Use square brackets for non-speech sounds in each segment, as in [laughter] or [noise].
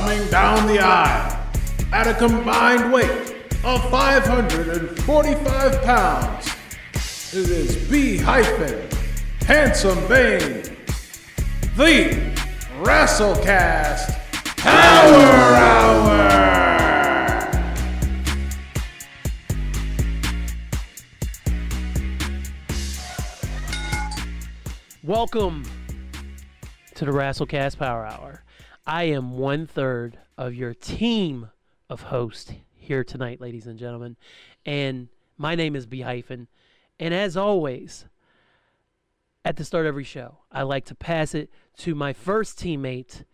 coming down the aisle at a combined weight of 545 pounds. It is B hyphen Handsome Bane, the WrestleCast Power Hour. Welcome to the WrestleCast Power Hour. I am one third of your team of hosts here tonight, ladies and gentlemen. And my name is B Hyphen. And as always, at the start of every show, I like to pass it to my first teammate,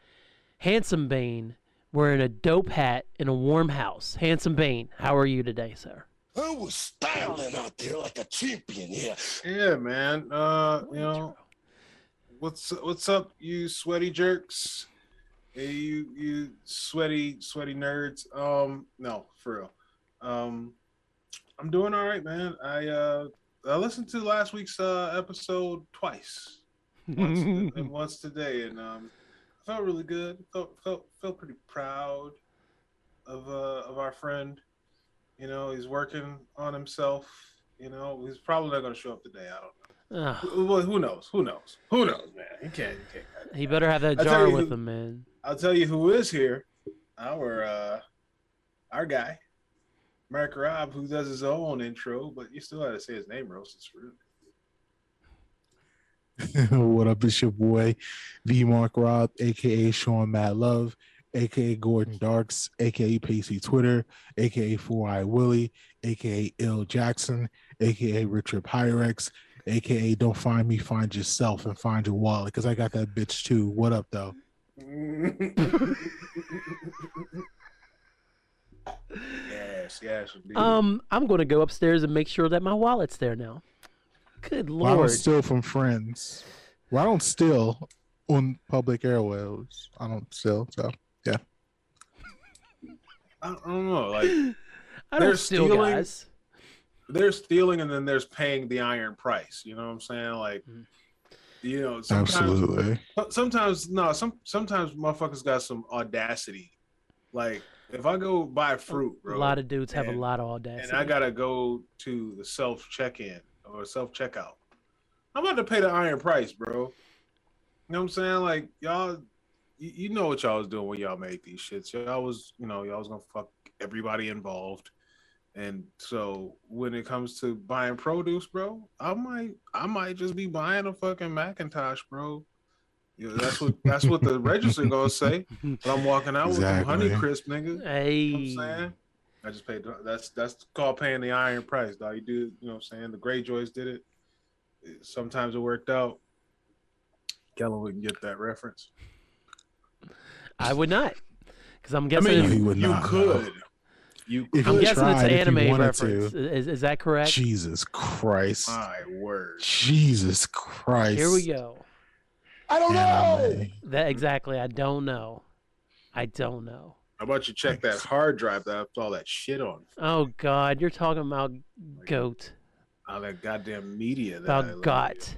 Handsome Bane, wearing a dope hat in a warm house. Handsome Bane, how are you today, sir? I was styling out there like a champion here. Yeah, man. Uh, you know, what's what's up, you sweaty jerks? Hey, you you sweaty sweaty nerds. Um, no, for real. Um, I'm doing all right, man. I uh I listened to last week's uh episode twice, once [laughs] and once today, and um, I felt really good. Felt felt felt pretty proud of uh of our friend. You know, he's working on himself. You know, he's probably not going to show up today. I don't know. Who- Well, who knows? Who knows? Who knows, man? He can't. He can't. he better have that jar with him, man. I'll tell you who is here. Our uh, our guy, Mark Rob, who does his own intro, but you still got to say his name, Rose. It's rude. what up? It's your boy, V Mark Rob, aka Sean Matt Love, aka Gordon Darks, aka Pacey Twitter, aka Four Eye Willie, aka Ill Jackson, aka Richard Pyrex, aka Don't Find Me, Find Yourself, and Find Your Wallet, because I got that bitch too. What up, though? Yes, yes. indeed. Um, I'm going to go upstairs and make sure that my wallet's there now. Good Well, I don't steal from friends. Well, I don't steal on public airways. I don't steal, so yeah. I don't know. Like [laughs] I they're don't steal, stealing- guys. they're stealing, and then there's paying the iron price. You know what I'm saying? Like, Mhm. You know, sometimes absolutely. Sometimes no, some sometimes motherfuckers got some audacity. Like if I go buy fruit, bro, a lot of dudes have a lot of audacity. and I gotta go to the self check in or self checkout, I'm about to pay the iron price, bro. You know what I'm saying? Like y'all, you, you know what y'all was doing when y'all made these shits. Y'all was, you know, y'all was gonna fuck everybody involved. And so when it comes to buying produce, bro, I might I might just be buying a fucking McIntosh, bro. You know, that's what that's what the register gonna say. But I'm [laughs] walking out with some honey crisp, nigga. hey, You know what I'm saying? I just paid that's that's called paying the iron price, dog. You do you know what I'm saying? The Greyjoys did it. It- Sometimes it worked out. Kellen wouldn't get that reference. I would not, because I'm I guessing. mean, he you, would you not, could. You If I'm could. he guessing it's tried, an anime reference. to. Is, is that correct? Jesus Christ. My word. Jesus Christ. Here we go. I don't know. That exactly. I don't know. I don't know. How about you check that hard drive that has all that shit on? Oh God, you're talking about goat, All that goddamn media. That I about love. got.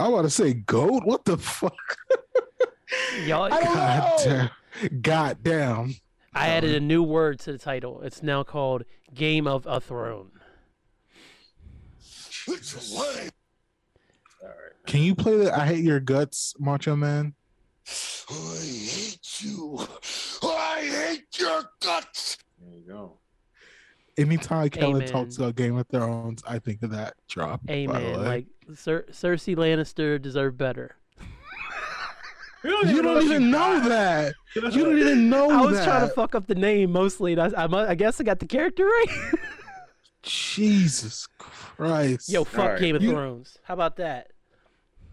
I want to say goat. What the fuck? Y'all, I God damn. God damn. I added a new word to the title. It's now called Game of a Throne. It's lame. Can you play the I Hate Your Guts, Macho Man? I hate you. I hate your guts. There you go. Anytime Kellen Amen. talks about Game of Thrones, I think of that drop. by the Amen. Like Cer- Cersei Lannister deserved better. [laughs] [laughs] you don't even know that. You don't even know that. I was that. trying to fuck up the name mostly. and I, I, I guess I got the character [laughs] right. Jesus Christ. Yo, fuck right. Game of You- Thrones. How about that?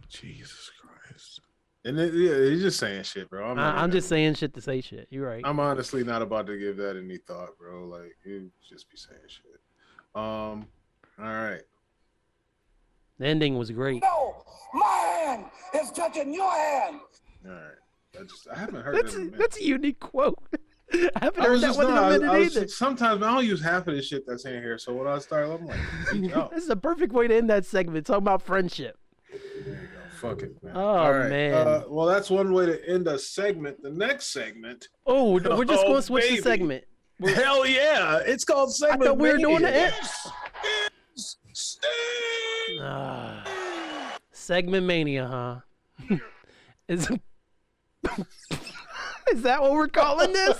Jesus Christ. And it, yeah, he's just saying shit, bro. I'm, I, I'm just saying shit to say shit. You're right. I'm honestly not about to give that any thought, bro. Like you just be saying shit. Um. All right. The ending was great. No, my hand is touching your hand. All right. I just I haven't heard That's that. a, in that's a unique quote. [laughs] I haven't I heard that one in no, a I, minute I was- either. sometimes I don't use half of the shit that's in here. So when I start, I'm like, oh, [laughs] This is a perfect way to end that segment. Talking about friendship. there you go. fuck it, man. Oh, All right. man. Uh, well, that's one way to end a segment. The next segment. Oh, we're just [laughs] Oh, going to switch baby. the segment. Hell yeah! It's called I segment. thought we were doing the. Yes. Ah, segment mania, huh? Is [laughs] is that what we're calling this?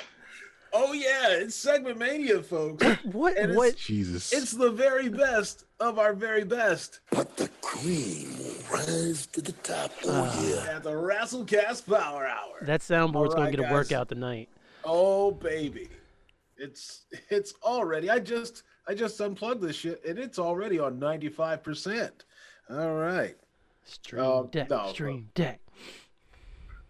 [laughs] Oh yeah, it's segment mania, folks. [coughs] What? And it's- What? Jesus. It's the very best of our very best But the cream will rise to the top. Oh, Ah. yeah. at the Wrestlecast Power Hour. That soundboard's gonna Alright, get a workout tonight. Oh baby, it's it's already. I just I just unplugged this shit and it's already on ninety five percent. All right, Stream Um, deck. no, stream deck.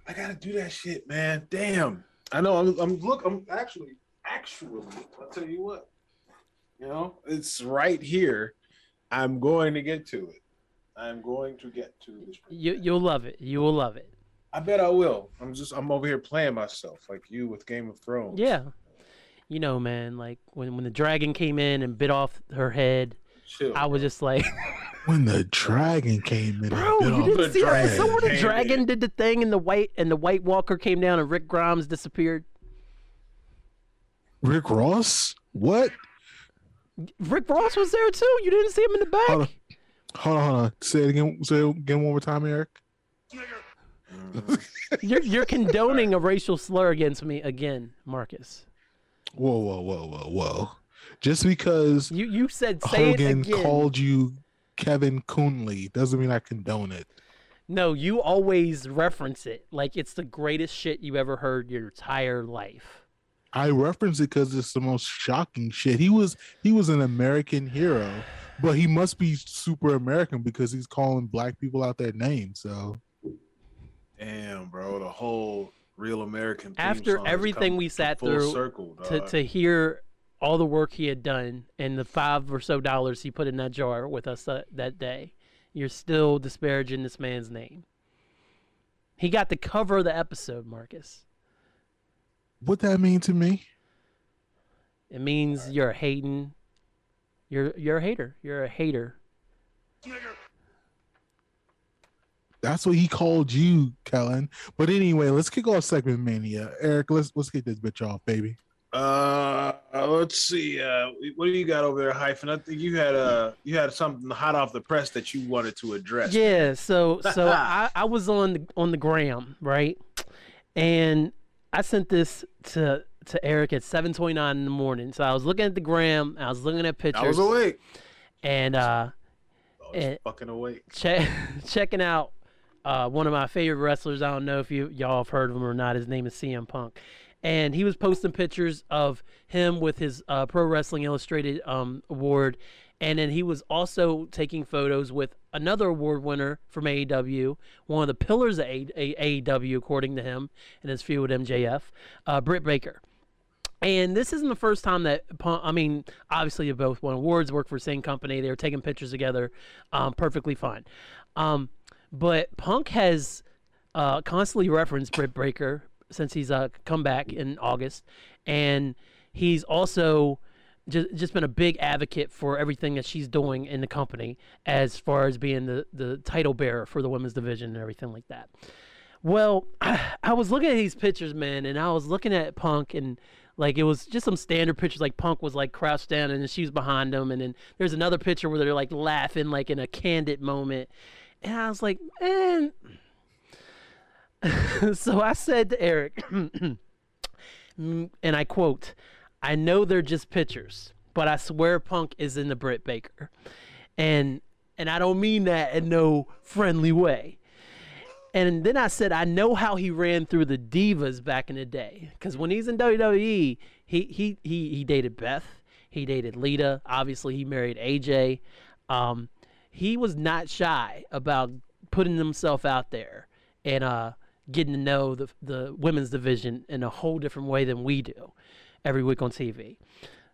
I gotta do that shit, man. Damn. I know. I'm. I'm look. I'm actually. Actually, I'll tell you what. You know, it's right here. I'm going to get to it. I'm going to get to this. You you'll love it. You will love it. I bet I will. I'm just. I'm over here playing myself like you with Game of Thrones. Yeah. You know, man. Like when when the dragon came in and bit off her head, Chill. I was bro. just like, when the dragon came in, bro, you didn't the see that dragon episode where the dragon in. did the thing and the white and the White Walker came down and Rick Grimes disappeared. Rick Ross. What? Rick Ross was there too. You didn't see him in the back. Hold on. Hold on, hold on. Say it again. Say it again one more time, Eric. [laughs] You're you're condoning a racial slur against me again, Marcus. Whoa, whoa, whoa, whoa, whoa. Just because You you said say Hogan it again. called you Kevin Coonley doesn't mean I condone it. No, you always reference it like it's the greatest shit you ever heard your entire life. I reference it because it's the most shocking shit. He was he was an American hero, but he must be super American because he's calling black people out their name. So Damn, bro. The whole real American. After everything we sat through circle, To dog. to hear all the work he had done and the five or so dollars he put in that jar with us that, that day, you're still disparaging this man's name. He got the cover of the episode, Marcus. what that mean to me? It means you're hating. You're you're a hater. You're a hater. That's what he called you, Kellen. But anyway, let's kick off segment mania. Eric, let's let's get this bitch off, baby. Uh, let's see. Uh, what do you got over there, hyphen? I think you had uh you had something hot off the press that you wanted to address. Yeah, so [laughs] so I, I was on the on the gram, right? And I sent this to to Eric at 7:29 in the morning. So I was looking at the gram, I was looking at pictures I was awake. and uh I was Eh. fucking awake. che- [laughs] checking out uh, one of my favorite wrestlers. I don't know if you y'all have heard of him or not. His name is CM Punk, and he was posting pictures of him with his uh, Pro Wrestling Illustrated um, award, and then he was also taking photos with another award winner from AEW, one of the pillars of AEW, according to him, and his feud with MJF, uh, Britt Baker. And this isn't the first time that I mean, obviously they both won awards, work for the same company. They were taking pictures together, um, perfectly fine. Um, but Punk has uh, constantly referenced Britt Baker since he's uh, come back in August, and he's also just just been a big advocate for everything that she's doing in the company as far as being the the title bearer for the women's division and everything like that. Well, [clears throat] I was looking at these pictures, man, and I was looking at Punk and like it was just some standard pictures like Punk was like crouched down and she was behind him and then there's another picture where they're like laughing like in a candid moment. And I was like, man [laughs] so I said to Eric [clears throat] and I quote, I know they're just pictures, but I swear Punk is in the Britt Baker. And and I don't mean that in no friendly way. And then I said, I know how he ran through the divas back in the day. Because when he's in WWE, he, he, he, he dated Beth. He dated Lita. Obviously, he married AJ. Um, he was not shy about putting himself out there and uh, getting to know the, the women's division in a whole different way than we do every week on TV.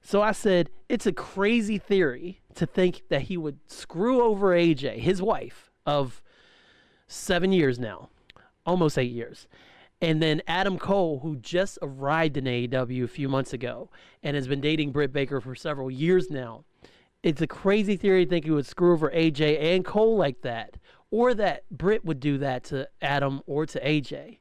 So I said, it's a crazy theory to think that he would screw over AJ, his wife of seven years now, almost eight years. And then Adam Cole, who just arrived in AEW a few months ago and has been dating Britt Baker for several years now, it's a crazy theory to think he would screw over AJ and Cole like that, or that Britt would do that to Adam or to AJ.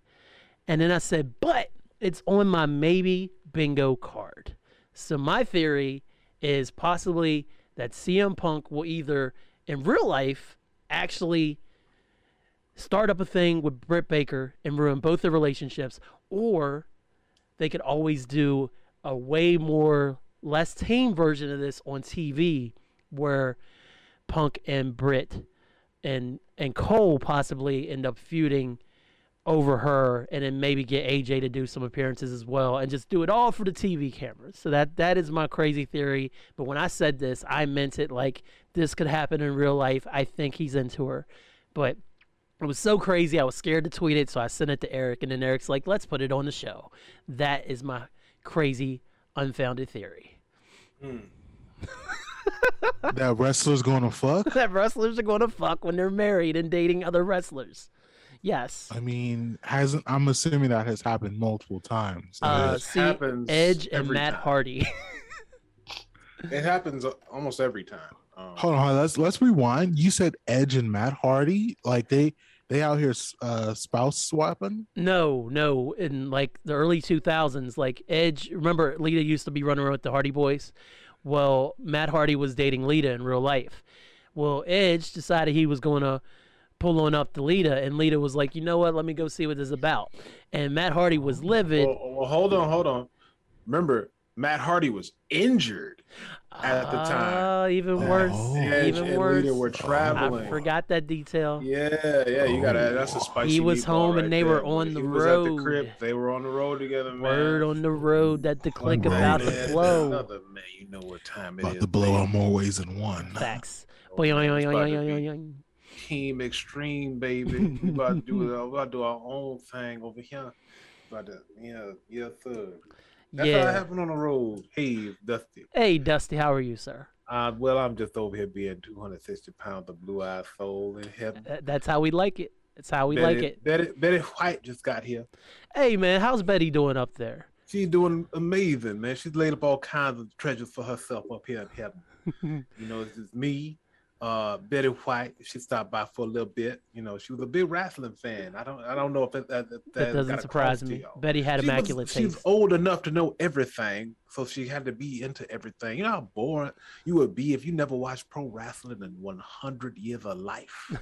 And then I said, but it's on my maybe bingo card. So my theory is possibly that CM Punk will either in real life actually start up a thing with Britt Baker and ruin both their relationships, or they could always do a way more less tame version of this on TV where Punk and Britt and and Cole possibly end up feuding over her and then maybe get AJ to do some appearances as well and just do it all for the TV cameras. So that that is my crazy theory, but when I said this, I meant it like this could happen in real life. I think he's into her. But it was so crazy. I was scared to tweet it, so I sent it to Eric and then Eric's like, "Let's put it on the show." That is my crazy unfounded theory. Hmm. [laughs] that wrestler's gonna fuck. [laughs] that wrestlers are going to fuck when they're married and dating other wrestlers. Yes. I mean, hasn't I'm assuming that has happened multiple times. Uh, It see, happens Edge and Matt time. Hardy. [laughs] It happens almost every time. Um, Hold on, hold on, let's let's rewind. You said Edge and Matt Hardy, like they they out here uh spouse swapping. no, no. In like the early 2000s, like Edge, remember Lita used to be running around with the Hardy Boys? Well, Matt Hardy was dating Lita in real life. Well, Edge decided he was going to pull on up to Lita, and Lita was like, you know what? Let me go see what this is about. And Matt Hardy was livid. Well, well, hold on, hold on. Remember, Matt Hardy was injured at the time. Ah, even worse. Oh. Edge even and worse. Lita were traveling. I forgot that detail. Yeah, yeah, you got to That's a spicy. He was meatball home and right they were on He the was At the crib. road. They were on the road together, man. Word on the road that the click Road, about to blow. Another man, you know what time it is. About to blow baby. out more ways than one. Facts. Oh, Boing, man, boing, it's boing, about to boing, be boing, boing. Team Extreme, baby. We about to do it. We about to do our own thing over here. About to, yeah, yeah, sir. That's how it happened on the road. Hey, Dusty. Hey, Dusty, how are you, sir? Uh, well, I'm just over here being 260 pounds of blue-eyed soul in heaven. That's how we like it. That's how we Betty, like it. Betty, Betty White just got here. Hey, man, how's Betty doing up there? She's doing amazing, man. She's laid up all kinds of treasures for herself up here in heaven. [laughs] you know, it's just me, uh, Betty White. She stopped by for a little bit. You know, she was a big wrestling fan. I don't, I don't know if that that, that, That doesn't surprise me. Betty had She was- immaculate She's old enough to know everything, so she had to be into everything. You know how boring you would be if you never watched pro wrestling in 100 years of life. [laughs]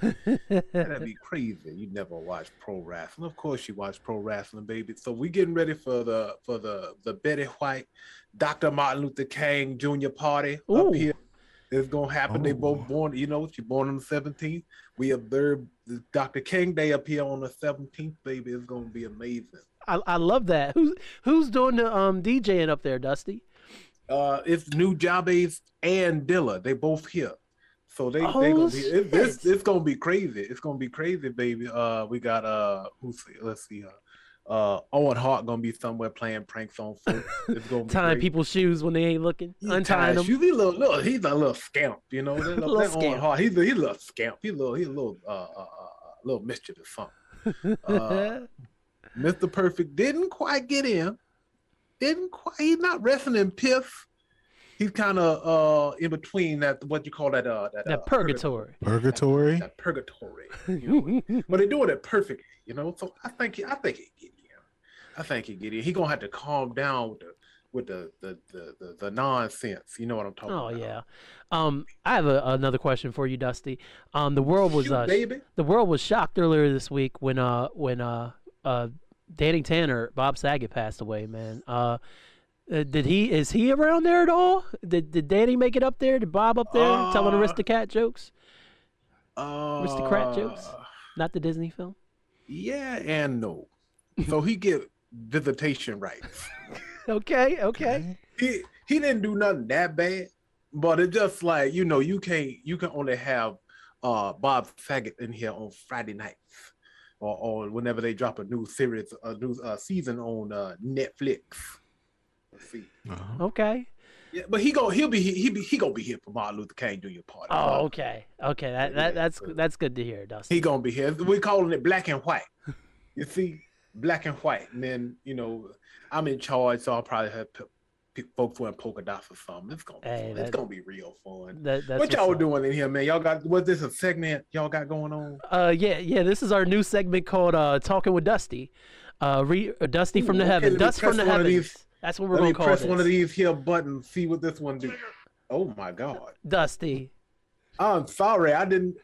That'd be crazy. You never watched pro wrestling. Of course, you watched pro wrestling, baby. So we're getting ready for the for the the Betty White, Dr. Martin Luther King Jr. party Ooh. up here. It's gonna happen. They Oh. both born. You know, she born on the 17th. We observe the Dr. King Day up here on the 17th, baby. It's gonna be amazing. I, I love that. Who's who's doing the um DJing up there, Dusty? Uh, it's Nujabes and Dilla. They both here. So they they Oh, gonna be it, this shit. it's gonna be crazy. It's gonna be crazy, baby. Uh, we got uh, who's let's see, uh, uh, Owen Hart gonna be somewhere playing pranks on folks. [laughs] It's gonna be Tying people's shoes when they ain't looking, He untying them. shoes. He little, little, he's a little scamp, you know. That, [laughs] Little that Owen. Hart, he's a, he's a little scamp. He's a little, he's a little, uh, uh, uh, uh, little mischievous something. [laughs] Uh, Mr. Perfect didn't quite get in. Didn't quite. He's not wrestling in piff. He's kind of uh in between that. What you call that? Uh, that, uh, purgatory. Purgatory. That purgatory. You [laughs] know? but they doing it perfect. You know. So I think I think he get in. I think he get in. He gonna have to calm down with the with the the the, the, the nonsense. You know what I'm talking Oh about? Oh yeah. Um, I have a, another question for you, Dusty. Um, the world was Shoot, uh, baby. the world was shocked earlier this week when uh when uh uh Danny Tanner, Bob Saget passed away. Man, uh, uh, did he is he around there at all? Did did Danny make it up there? Did Bob up there telling Uh, Aristocat jokes? Uh, Aristocrat jokes? Not the Disney film. Yeah and no. So he get visitation rights. [laughs] Okay, okay. he he didn't do nothing that bad, but it's just like you know you can't you can only have uh Bob Saget in here on Friday nights or, or whenever they drop a new series a new uh, season on uh, Netflix. Let's. Uh-huh. Okay. Yeah, but he go he'll be he be he gonna be here for Martin Luther King Jr. party. Oh, okay. Okay. That, that that's so- that's good to hear, Dusty. He gonna be here. We calling it black and white. You see, black and white. And then you know, I'm in charge, so I'll probably have to pe- folks wearing polka dots or something. It's gonna be Hey, fun. that- it's gonna be real fun. That, that's what y'all what's up. doing in here, man? Y'all got what's this a segment y'all got going on? Uh, yeah, yeah. This is our new segment called uh, "Talking with Dusty." Uh, re- uh, Dusty from the Ooh, okay, heaven, let Dust from the one heavens. These- That's what we're Let me gonna call press this. one of these here buttons. See what this one do. Oh my god! Dusty, I'm sorry, I didn't.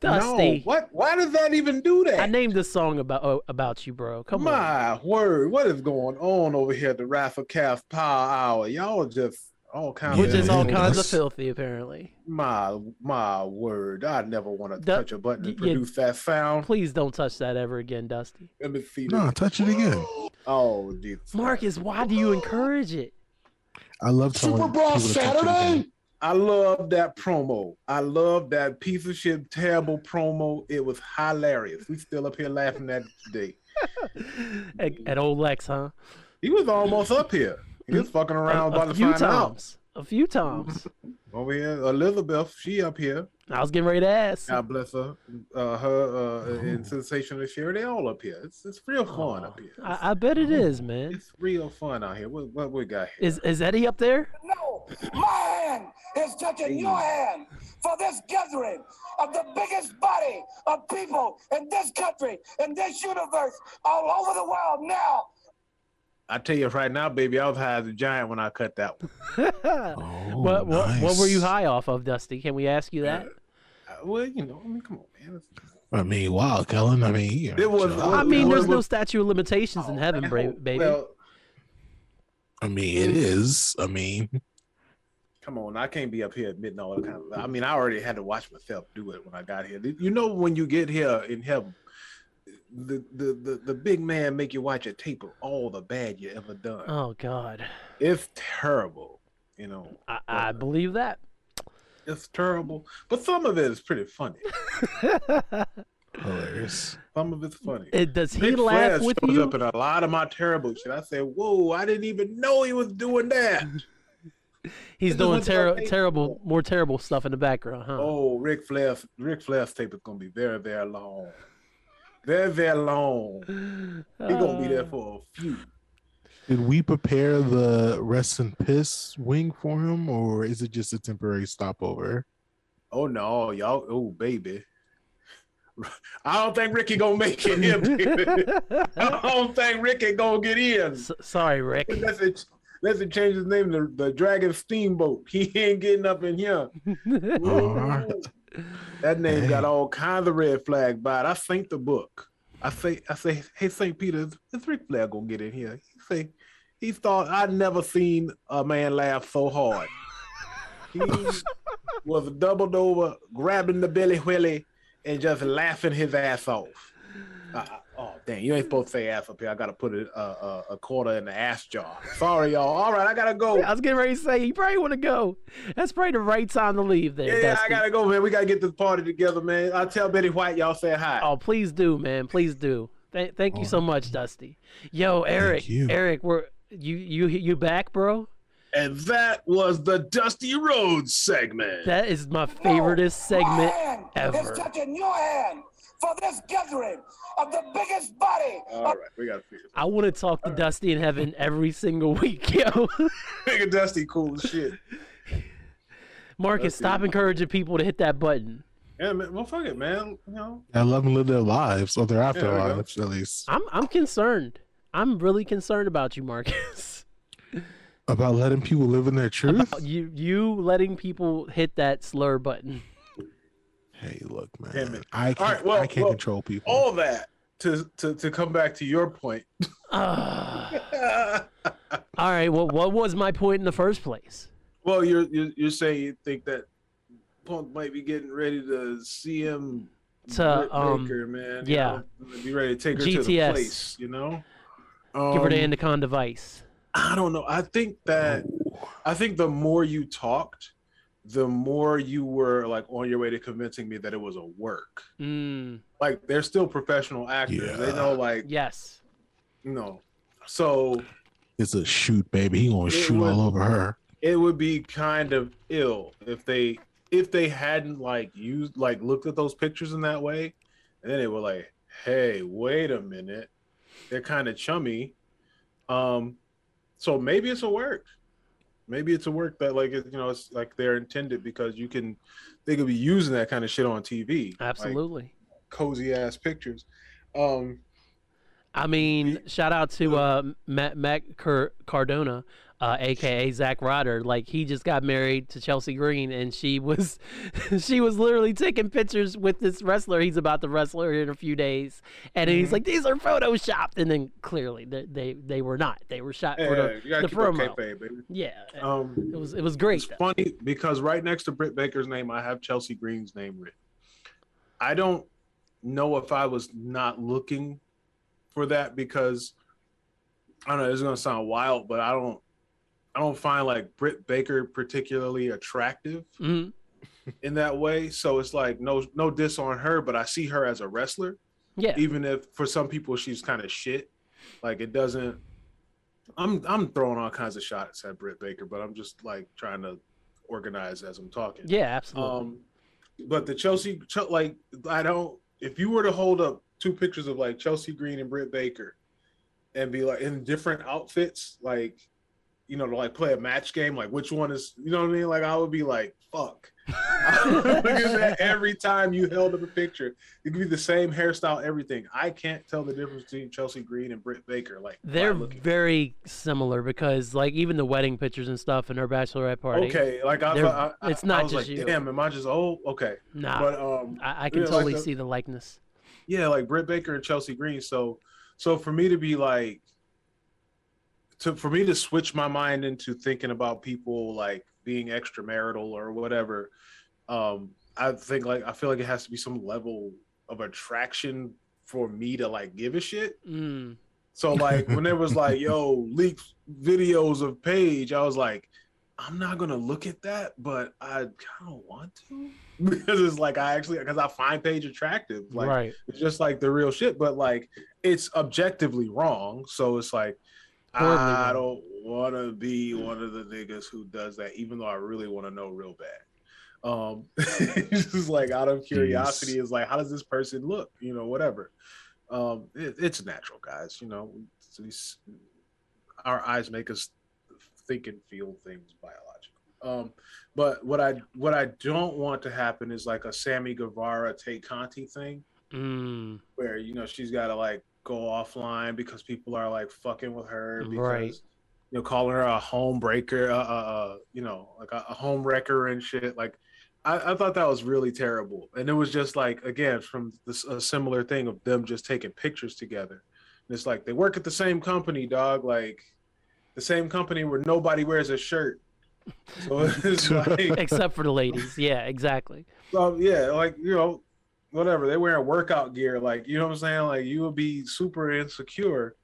Dusty. No. What? Why does that even do that? I named this song about oh, about you, bro. Come on. My word, what is going on over here at the Raffle Calf Power Hour? Y'all just all kinds We're of just all kinds of filthy, apparently. my my word. I never want to The- touch a button and y- yeah. produce that sound. Please don't touch that ever again, Dusty. Let me see No, this. touch it again. [gasps] [laughs] Oh, Jesus. Marcus, why do you encourage it? I love Super Brawl people to touch it again. Saturday? I love that promo. I love that piece of shit, terrible promo. It was hilarious. We still up here laughing at it today. [laughs] at, at old Lex, huh? He was almost up here. He was fucking around a, about a to few find out. times. A few times. Over here, Elizabeth, she up here. I was getting ready to ask. God bless her. Uh, her uh, and Sensational Sherri, they all up here. It's, it's real fun up here. I, I bet it is, man. It's real fun out here. What, what we got here? Is is Eddie up there? No, my hand is touching your hand for this gathering of the biggest body of people in this country, in this universe, all over the world now. I tell you right now, baby, I was high as a giant when I cut that one. [laughs] Oh, what, what what were you high off of, Dusty? Can we ask you that? Uh, well, you know, I mean, come on, man. It's- I mean, wow, Kellen. I mean, you know, It was- chill I mean, what- there's no statute of limitations in heaven, Oh, bra- man. baby. Well, I mean, it is. I mean, come on, I can't be up here admitting all that kind of. I mean, I already had to watch myself do it when I got here. You know, when you get here in heaven, the the the, the big man make you watch a tape of all the bad you ever done. oh God, It's terrible, you know. I, I uh, believe that. It's terrible, but some of it is pretty funny. [laughs] hilarious. Some of it's funny. It, does he Ric laugh Flair with shows you? up in a lot of my terrible shit. I said, "Whoa, I didn't even know he was doing that." [laughs] He's This doing what ter- terrible, more terrible stuff in the background, huh? Oh, Ric Flair's Ric Flair's tape is gonna be very, very long, very, very long. He gonna be there Uh, for a few. Did we prepare the rest and piss wing for him, or is it just a temporary stopover? Oh no, y'all. Oh baby, I don't think Ricky gonna make it here. [laughs] Baby. I don't think Ricky gonna get in. S- sorry, Rick. Let's it, let's it change his name to the Dragon Steamboat. He ain't getting up in here. [laughs] Alright. That name got all kinds of red flags by it. I think the book. I say, I say, hey St. Peter, is Ric Flair gonna get in here? He say, he thought I'd never seen a man laugh so hard. He was doubled over, grabbing the belly whilly, and just laughing his ass off. Uh, dang, you ain't supposed to say ass up here. I gotta put it, uh, uh, a quarter in the ass jar. Sorry, y'all. All right, I gotta go. I was getting ready to say you probably want to go. That's probably the right time to leave there. Yeah, yeah, I gotta go, man. We gotta get this party together, man. I'll tell Betty White y'all say hi. Oh, please do, man. Please do. Th- thank you so much, Dusty. Yo, Eric. you. Eric, we're you you you back, bro? And that was the Dusty Rhodes segment. That is my No, favoriteest segment my ever. is touching your hand for this gathering of the biggest body All of right, we gotta figure I want to talk to Dusty in heaven every single week, yo. [laughs] [laughs] Nigga Dusty cool as shit. Marcus, Dusty. stop encouraging people to hit that button. Yeah, man. Well, fuck it, man. You know, I love them live their lives or their there we go. afterlives, at least. I'm I'm concerned. I'm really concerned about you, Marcus. About letting people live in their truth. About you you letting people hit that slur button. Hey, look, man. Damn it. I can't. right, well, I can't well, control people. all that to to to come back to your point. Ah. All right. Well, what was my point in the first place? well, you're, you're you're saying you think that Punk might be getting ready to see him To, um, Baker, man. you yeah. know, be ready to take her to the place. You know, Give her the Um, device. I don't know. I think that I think the more you talked, the more you were like on your way to convincing me that it was a work. Mm, Like they're still professional actors. They know like yes. you know. So It's a shoot, baby. He gonna shoot would- all over her. it would be kind of ill if they if they hadn't like used like looked at those pictures in that way, and then they were like, "Hey, wait a minute, they're kind of chummy." Um, so maybe it's a work. Maybe it's a work that like you know it's like they're intended because you can they could be using that kind of shit on TV. like Absolutely. cozy ass pictures. Um, I mean, shout out to uh, Matt, Matt Car- Cardona, uh, aka Zack Ryder. Like he just got married to Chelsea Green, and she was, [laughs] she was literally taking pictures with this wrestler. He's about to wrestle her in a few days, and he's like, "These are photoshopped," and then clearly they they, they were not. They were shot yeah, for the, the promo. kayfabe, baby. Yeah, Um, it was it was great. It's though. funny because right next to Britt Baker's name, I have Chelsea Green's name written. I don't know if I was not looking for that because I don't know. This is gonna sound wild, but I don't. I don't find like Britt Baker particularly attractive Mhm. in that way. So it's like no no diss on her, but I see her as a wrestler. Yeah, Even if for some people she's kind of shit. Like it doesn't. I'm I'm throwing all kinds of shots at Britt Baker, but I'm just like trying to organize as I'm talking. yeah, absolutely. Um, but the Chelsea, like, I don't. If you were to hold up two pictures of like Chelsea Green and Britt Baker, and be like in different outfits, like, you know, to like play a match game, like which one is, you know what I mean? Like, I would be like, fuck. [laughs] Look every time you held up a picture. It could be the same hairstyle, everything. I can't tell the difference between Chelsea Green and Britt Baker. Like, They're very similar because, like, even the wedding pictures and stuff in her bachelorette party. okay. Like, I, I, I, it's not I was just like, you. damn, am I just old? Okay. Nah, But um, I, I can yeah, like totally the- see the likeness. yeah, like Britt Baker and Chelsea Green. So, so for me to be like, to for me to switch my mind into thinking about people like being extramarital or whatever, um, I think like I feel like it has to be some level of attraction for me to like give a shit. Mm. So like when it was like, yo, leaked videos of Paige, I was like, I'm not gonna look at that, but I kind of want to [laughs] because it's like I actually because I find Paige attractive. Like right. it's just like the real shit, but like it's objectively wrong. So it's like Horribly I don't want to be one of the niggas who does that, even though I really want to know real bad. Um, [laughs] it's just like out of curiosity, is like, how does this person look? You know, whatever. Um, it, it's natural, guys. You know, these, our eyes make us think and feel things biologically. Um, but what I what I don't want to happen is like a Sammy Guevara Tay Conti thing Mm. where you know she's got to like go offline because people are like fucking with her because Right. you know calling her a home breaker, uh, uh, uh you know like a, a home wrecker and shit. Like I, I thought that was really terrible, and it was just like again from this a similar thing of them just taking pictures together. And it's like they work at the same company, dog. Like the same company where nobody wears a shirt. So [laughs] it's [laughs] like Except for the ladies. Yeah, exactly. so yeah, like you know, whatever they wearing workout gear, like you know what I'm saying. Like you would be super insecure,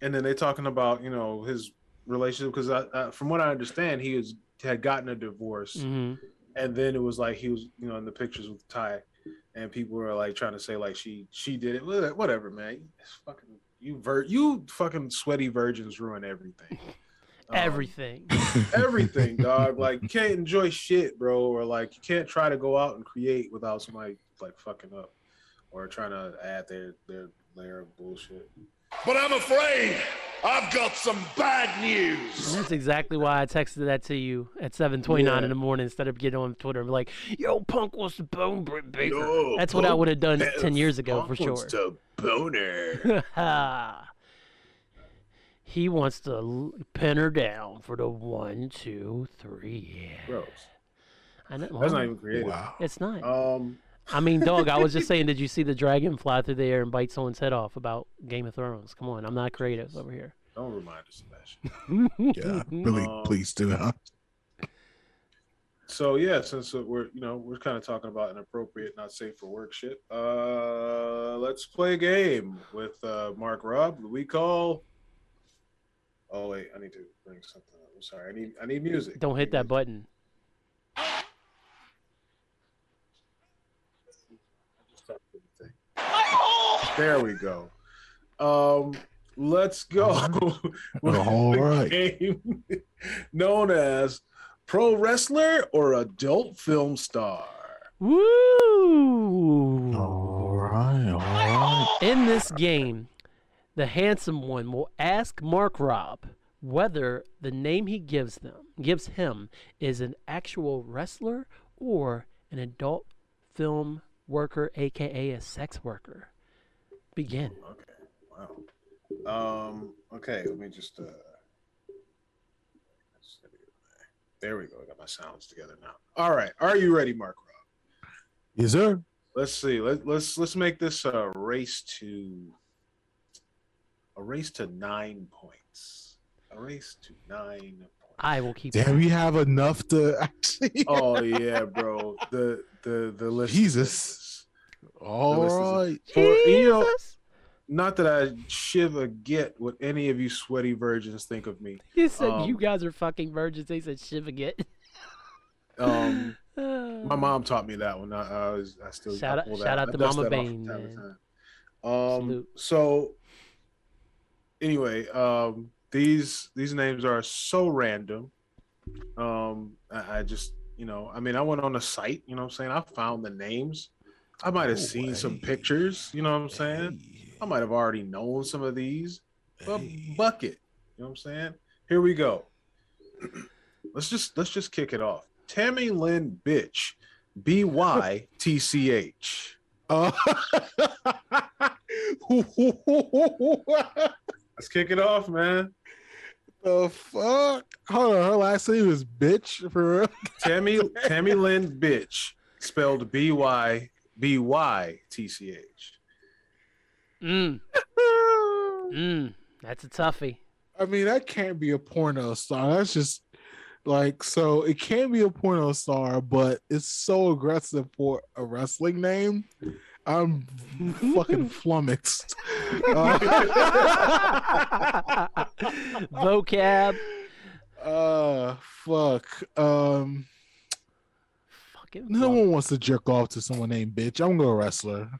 and then they talking about you know his relationship because I, I, from what I understand, he was had gotten a divorce, hmm and then it was like he was you know in the pictures with Ty, and people were like trying to say like she she did it, whatever, man. It's fucking you vir- you fucking sweaty virgins ruin everything. [laughs] Um, Everything. everything, dog. Like you can't enjoy shit, bro, or like you can't try to go out and create without somebody like fucking up or trying to add their their layer of bullshit. But I'm afraid I've got some bad news. that's exactly why I texted that to you at 7:29 Yeah. in the morning instead of getting on Twitter and be like, "Yo, Punk wants to bone Britt Baker." Yo, that's what I would have done 10 years ago for sure. wants to boner. [laughs] he wants to pin her down for the one, two, three. Yeah. Gross. I know. That's not even creative. Wow. It's not. Um, I mean, dog. I was just saying. Did you see the dragon fly through the air and bite someone's head off about Game of Thrones? Come on, I'm not creative over here. don't remind us of that. [laughs] Yeah, [laughs] really, Um, please do. Huh? So yeah, since uh, we're you know we're kind of talking about inappropriate, not safe for work shit. Uh, let's play a game with uh, Mark Rob. We call. Oh wait, I need to bring something up. I'm sorry. I need I need music. Don't hit that button. There we go. Um, let's go. [laughs] [laughs] with All the. Game known as pro wrestler or adult film star. Woo! All right, all right. In this game, the handsome one will ask Mark Rob whether the name he gives them gives him is an actual wrestler or an adult film worker, aka a sex worker. Begin. Okay. Wow. Um. Okay. Let me just. uh There we go. I got my sounds together now. All right. Are you ready, Mark? Rob? Yes, sir. Let's see. Let, let's let's make this a race to a race to nine points. A race to nine points. I will keep. Damn, we have enough to [laughs] actually. Oh yeah, bro. The the the list. Jesus. All list is- For, you know, not that I shiver get what any of you sweaty virgins think of me. He said um, you guys are fucking virgins. He said shiver get. [laughs] Um, [sighs] my mom taught me that one. I, I was I still Shout out- pull shout out I to Mama that Bane, from time to man. Um, Salute. so anyway, um, these these names are so random. Um, I, I just you know, I mean, I went on a site. You know, what I'm saying I found the names. I might have seen some pictures. You know what I'm saying? I might have already known some of these. But Hey. bucket. You know what I'm saying? Here we go. [clears throat] let's just let's just kick it off. Tammy Lynn Bytch. B Y T C H. Uh, [laughs] Let's kick it off, man. the fuck? Hold on, her last name is bitch for real. Tammy Tammy Lynn Bytch. Spelled B Y B Y T C H. Mm, [laughs] mm, that's a toughie. I mean, that can't be a porno star. That's just like so. It can be a porno star, but it's so aggressive for a wrestling name. I'm [laughs] fucking flummoxed. [laughs] Uh, Vocab. uh, fuck. Um, Fucking. no flop. one wants to jerk off to someone named bitch. I'm gonna wrestler.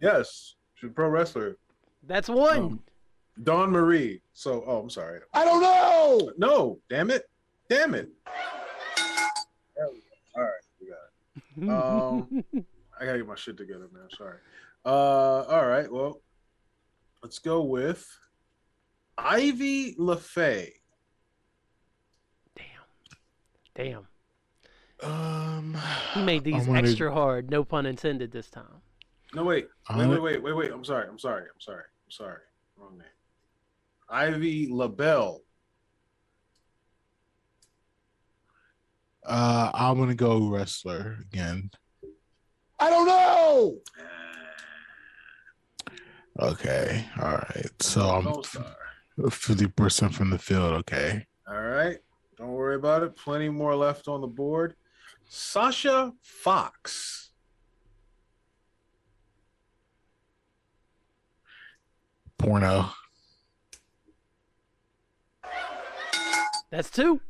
Yes. She's a pro wrestler. That's one. Um, Dawn Marie. So oh I'm sorry. I don't know. No, damn it. Damn it. There we go. All right, we got it. Um, [laughs] I gotta get my shit together, man. Sorry. Uh, all right. Well, let's go with Ivy LaFay. Damn. Damn. Um, He made these I'm extra hard. No pun intended this time. No, wait, wait, I'm- wait, wait, wait, wait. I'm sorry. I'm sorry. I'm sorry. I'm sorry. Wrong name. Ivy LaBelle. Uh, I'm gonna go wrestler again. I don't know. [sighs] Okay, all right. So I'm fifty percent from the field. Okay. All right. Don't worry about it. Plenty more left on the board. Sasha Fox. Porno. That's two.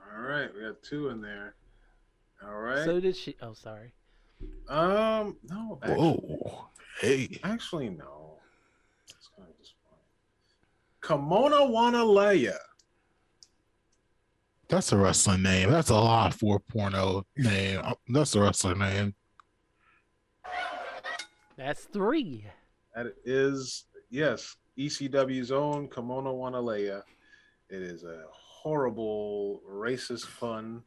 All right, we got two in there. All right. So did she. Oh, sorry. um, no. Actually, Whoa. Hey. actually no. That's kind of disappointing. Kimona Wanalaya. That's a wrestling name. That's a lot for a porno name. Uh, That's a wrestling name. That's three. That is yes, ECW's own Kimona Wanalaya. It is a horrible racist pun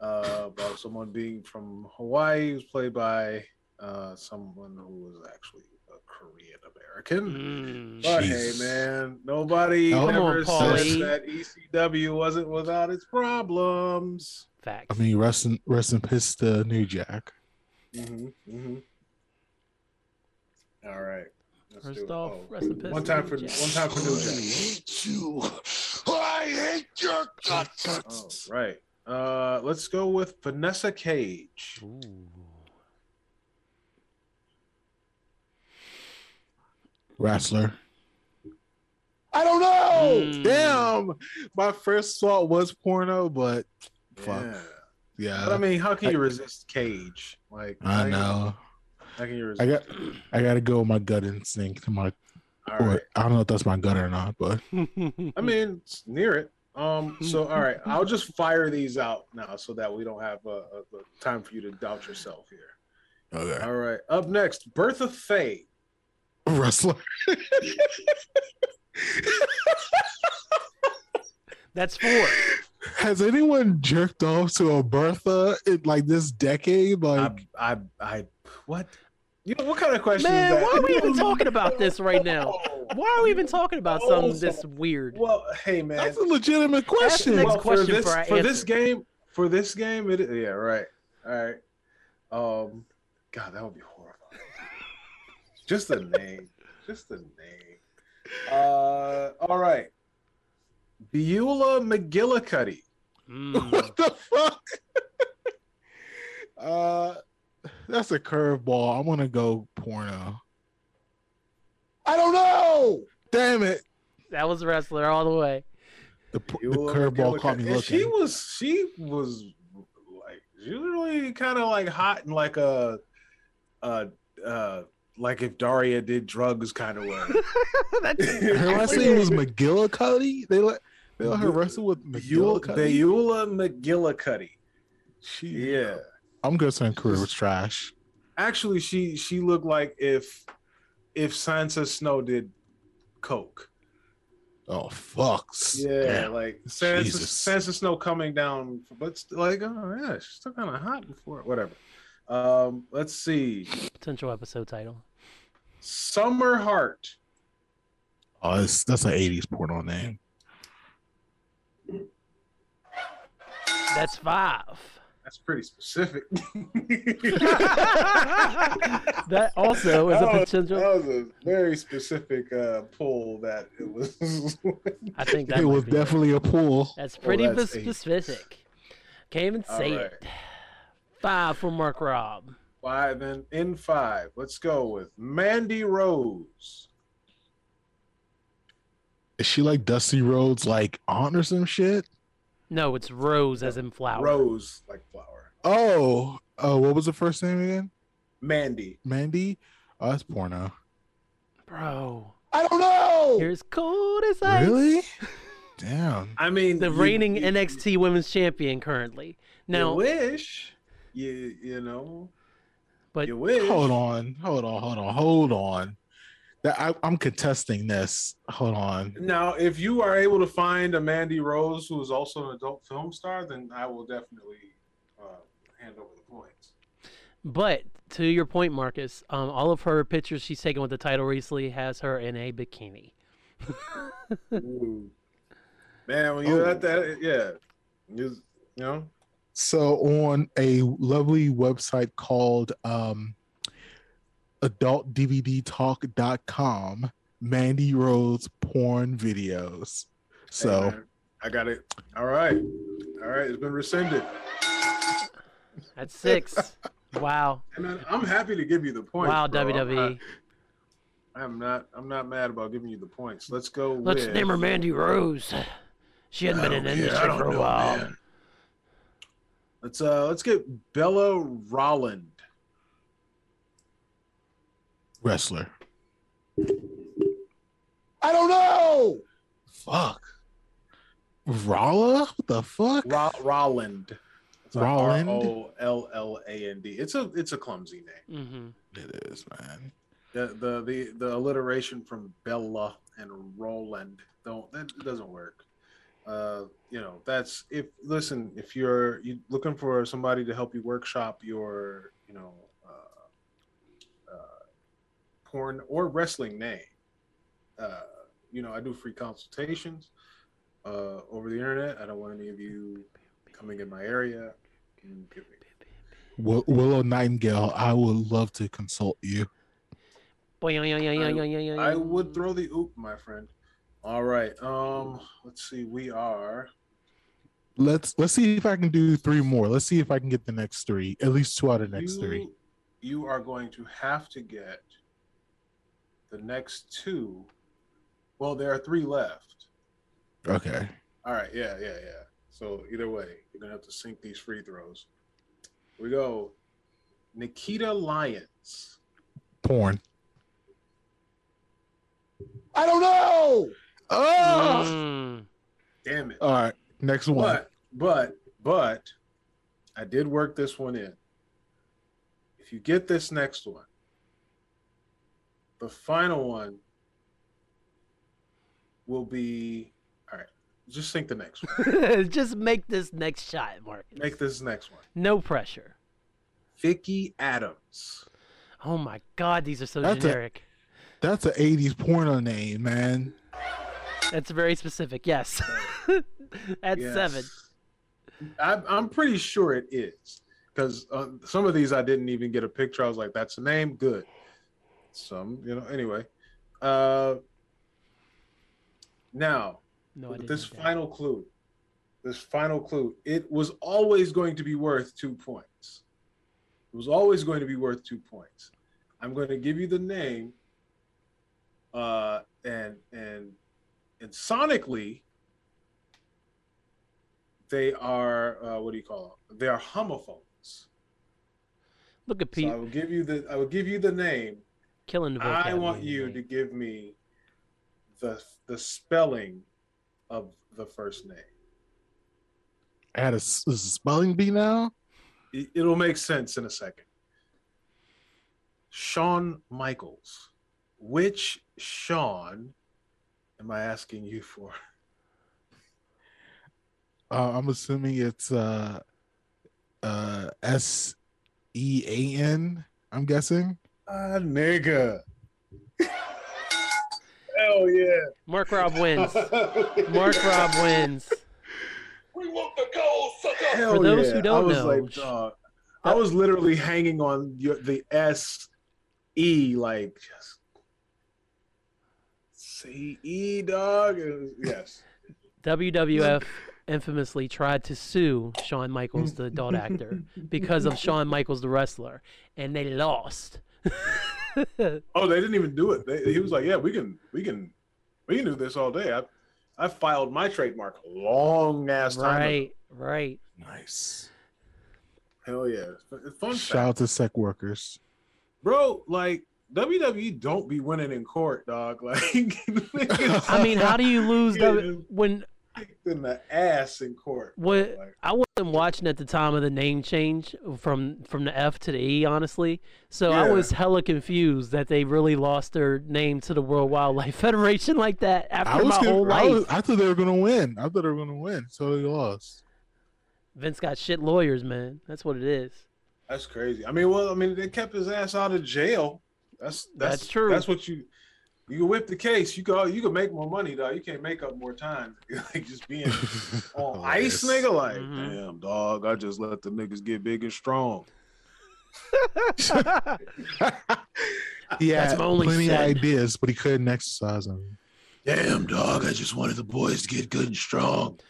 uh, about someone being from Hawaii who's played by uh, someone who was actually a Korean American. Mm. But Jesus. hey, man, nobody Come on, ever says Paulie. that ECW wasn't without its problems. Facts. I mean, rest in, rest in piss to New Jack. Mm-hmm, mm-hmm. All right. Let's First do it. off, Oh, rest in peace one to time New for Jack. one time for New I Jack. hate you. I hate your guts. right. Uh, let's go with Vanessa Cage. Ooh. Wrestler. I don't know. Mm. Damn. My first thought was porno, but fuck. Yeah. Yeah. But I mean, how can I- you resist Cage? Like I how- know. How can you resist? I got I gotta go with my gut instinct. My All or right. I don't know if that's my gut or not, but I mean, it's near it. Um. So all right, [laughs] I'll just fire these out now, so that we don't have a, a, a time for you to doubt yourself here. okay. All right. Up next, Bertha Faye. Wrestler. That's four. Has anyone jerked off to a Bertha in like this decade? Like, I, I, I, what? You know what kind of question Man, is that? why are we even [laughs] talking about this right now? Why are we even talking about Oh, something this weird? Well, hey man. that's a legitimate question. next well, question for this for for this game, for this game, it yeah, right. All right. Um, God, that would be horrifying. Just the name. Just the name. Uh, all right. Beulah McGillicuddy. Mm. [laughs] what the fuck? [laughs] uh, that's a curveball. I'm gonna go porno. I don't know. Damn it! That was wrestler all the way. The, the curveball caught me McGillicuddy. And looking. She was she was like she was really kind of like hot and like a uh uh like if Daria did drugs kind of way. [laughs] That's [laughs] Her last name was McGillicuddy. They let they let her wrestle with Beulah, McGillicuddy. Beulah McGillicuddy. She, Yeah. I'm gonna say her career was trash. Actually, she she looked like if if Sansa Snow did coke. Oh fuck! Yeah, Damn. like Sansa, Sansa Snow coming down, but like oh yeah, she's still kind of hot before whatever. Um, let's see, potential episode title. Summer Heart. Oh, that's that's an '80s porno name. That's five. That's pretty specific. [laughs] that also is a That was- potential. That was a very specific uh, pull. That it was. I think [laughs] that it was be definitely a pull. That's pretty that's bes- eight. specific. Can't even say right. it. Five for Mark Rob. Five and in five. Let's go with Mandy Rose. Is she like Dusty Rhodes, like aunt or some shit? No, it's Rose as in flower. Rose like flower. Oh, oh, what was the first name again? Mandy. Mandy. Oh, that's porno. Bro, I don't know. you're as cold as ice. Really? Damn. I mean, The you- reigning you- NXT Women's Champion currently. Now, wish. You you know. but you wish. Hold on, hold on, hold on, hold on. That I, I'm contesting this. Hold on. Now, if you are able to find a Mandy Rose who is also an adult film star, then I will definitely uh, hand over the points. but to your point, Marcus, um, all of her pictures she's taken with the title recently has her in a bikini. Man, when you're Oh. at that, yeah, you, you know, So on a lovely website called um, adultdvdtalk.com, Mandy Rose porn videos. So man, I got it. All right, all right, it's been rescinded. That's six. [laughs] wow. And then I'm happy to give you the points. Wow, bro. I'm WWE. not- I'm not. I'm not mad about giving you the points. Let's go. Let's with, name her Mandy Rose. She hadn't been in the industry for a while. Let's uh. Let's get Bella Rolland. wrestler. I don't know. Fuck. Rolla? What the fuck? Ro- Rolland. It's like Rolland? R O L L A N D. It's a it's a clumsy name. hmm It is, man. The the the, the alliteration from Bella and Rolland don't that doesn't work. Uh, you know that's if listen if you're you looking for somebody to help you workshop your you know uh, uh, porn or wrestling name. Uh, you know I do free consultations uh, over the internet. I don't want any of you coming in my area. and give Will- Willow Nightingale, I would love to consult you. Boy, I would throw the oop, my friend. All right. Um, let's see. We are Let's let's see if I can do three more. Let's see if I can get the next three. At least two out of the next you, three. You are going to have to get the next two. Well, there are three left. Okay. All right. Yeah, yeah, yeah. So either way, you're gonna have to sink these free throws. We go. Nikita Lyons. Porn. I don't know. Oh! Mm. Damn it. All right. Next one. But but but I did work this one in. If you get this next one, the final one will be all right. just think the next one. [laughs] Just make this next shot, Mark. Make this next one. No pressure. Vicky Adams. Oh my God, these are so That's a- generic. That's an '80s porno name, man. That's very specific. Yes. [laughs] At Yes. seven. I, I'm pretty sure it is because uh, some of these I didn't even get a picture. I was like, "That's a name, good." Some, you know. Anyway, uh, now No, I with didn't. this know that. final clue, this final clue, it was always going to be worth two points. It was always going to be worth two points. I'm going to give you the name, uh, and and and sonically, they are uh, what do you call them? They are homophones. Look at So Pete I will give you the I will give you the name. killing the I want you today. to give me the the spelling of the first name. Add had a, s- is a spelling bee now. It- It'll make sense in a second. Sean Michaels. Which Sean am I asking you for? Uh, I'm assuming it's uh uh S E A N. I'm guessing. Ah, nigga. [laughs] Hell yeah. Mark Rob [laughs] wins. Mark Rob wins. We want the gold, sucker. Hell For those yeah. who don't I was know, like, dog, I was literally hanging on your, the S E, like, just say E, dog. Yes. WWF infamously tried to sue Shawn Michaels, the adult actor, because of Shawn Michaels, the wrestler, and they lost. [laughs] Oh, they didn't even do it. They, he was like, "Yeah, we can, we can, we can do this all day." I, I filed my trademark long ass time. ago. right, right. Nice. Hell yeah, fun Shout fact. out to sec workers. bro. Like WWE don't be winning in court, dog. [laughs] Like, [laughs] I mean, how do you lose Yeah. the when kicked in the ass in court. What Like, I wasn't watching at the time of the name change from from the F to the E, honestly. So I was hella confused that they really lost their name to the World Wildlife [laughs] Federation like that after was, my whole gonna, I, life. was I thought they were gonna win. I thought they were gonna win, so they lost. Vince got shit lawyers, man. That's what it is. That's crazy. I mean, well, I mean, they kept his ass out of jail. That's that's, That's true. That's what you you can whip the case. You go, you can make more money, though. You can't make up more time. [laughs] like just being [laughs] on ice, Hilarious. nigga. Like, Mhm. damn, dog. I just let the niggas get big and strong. [laughs] He That's had only plenty set. of ideas, but he couldn't exercise them. Damn, dog. I just wanted the boys to get good and strong.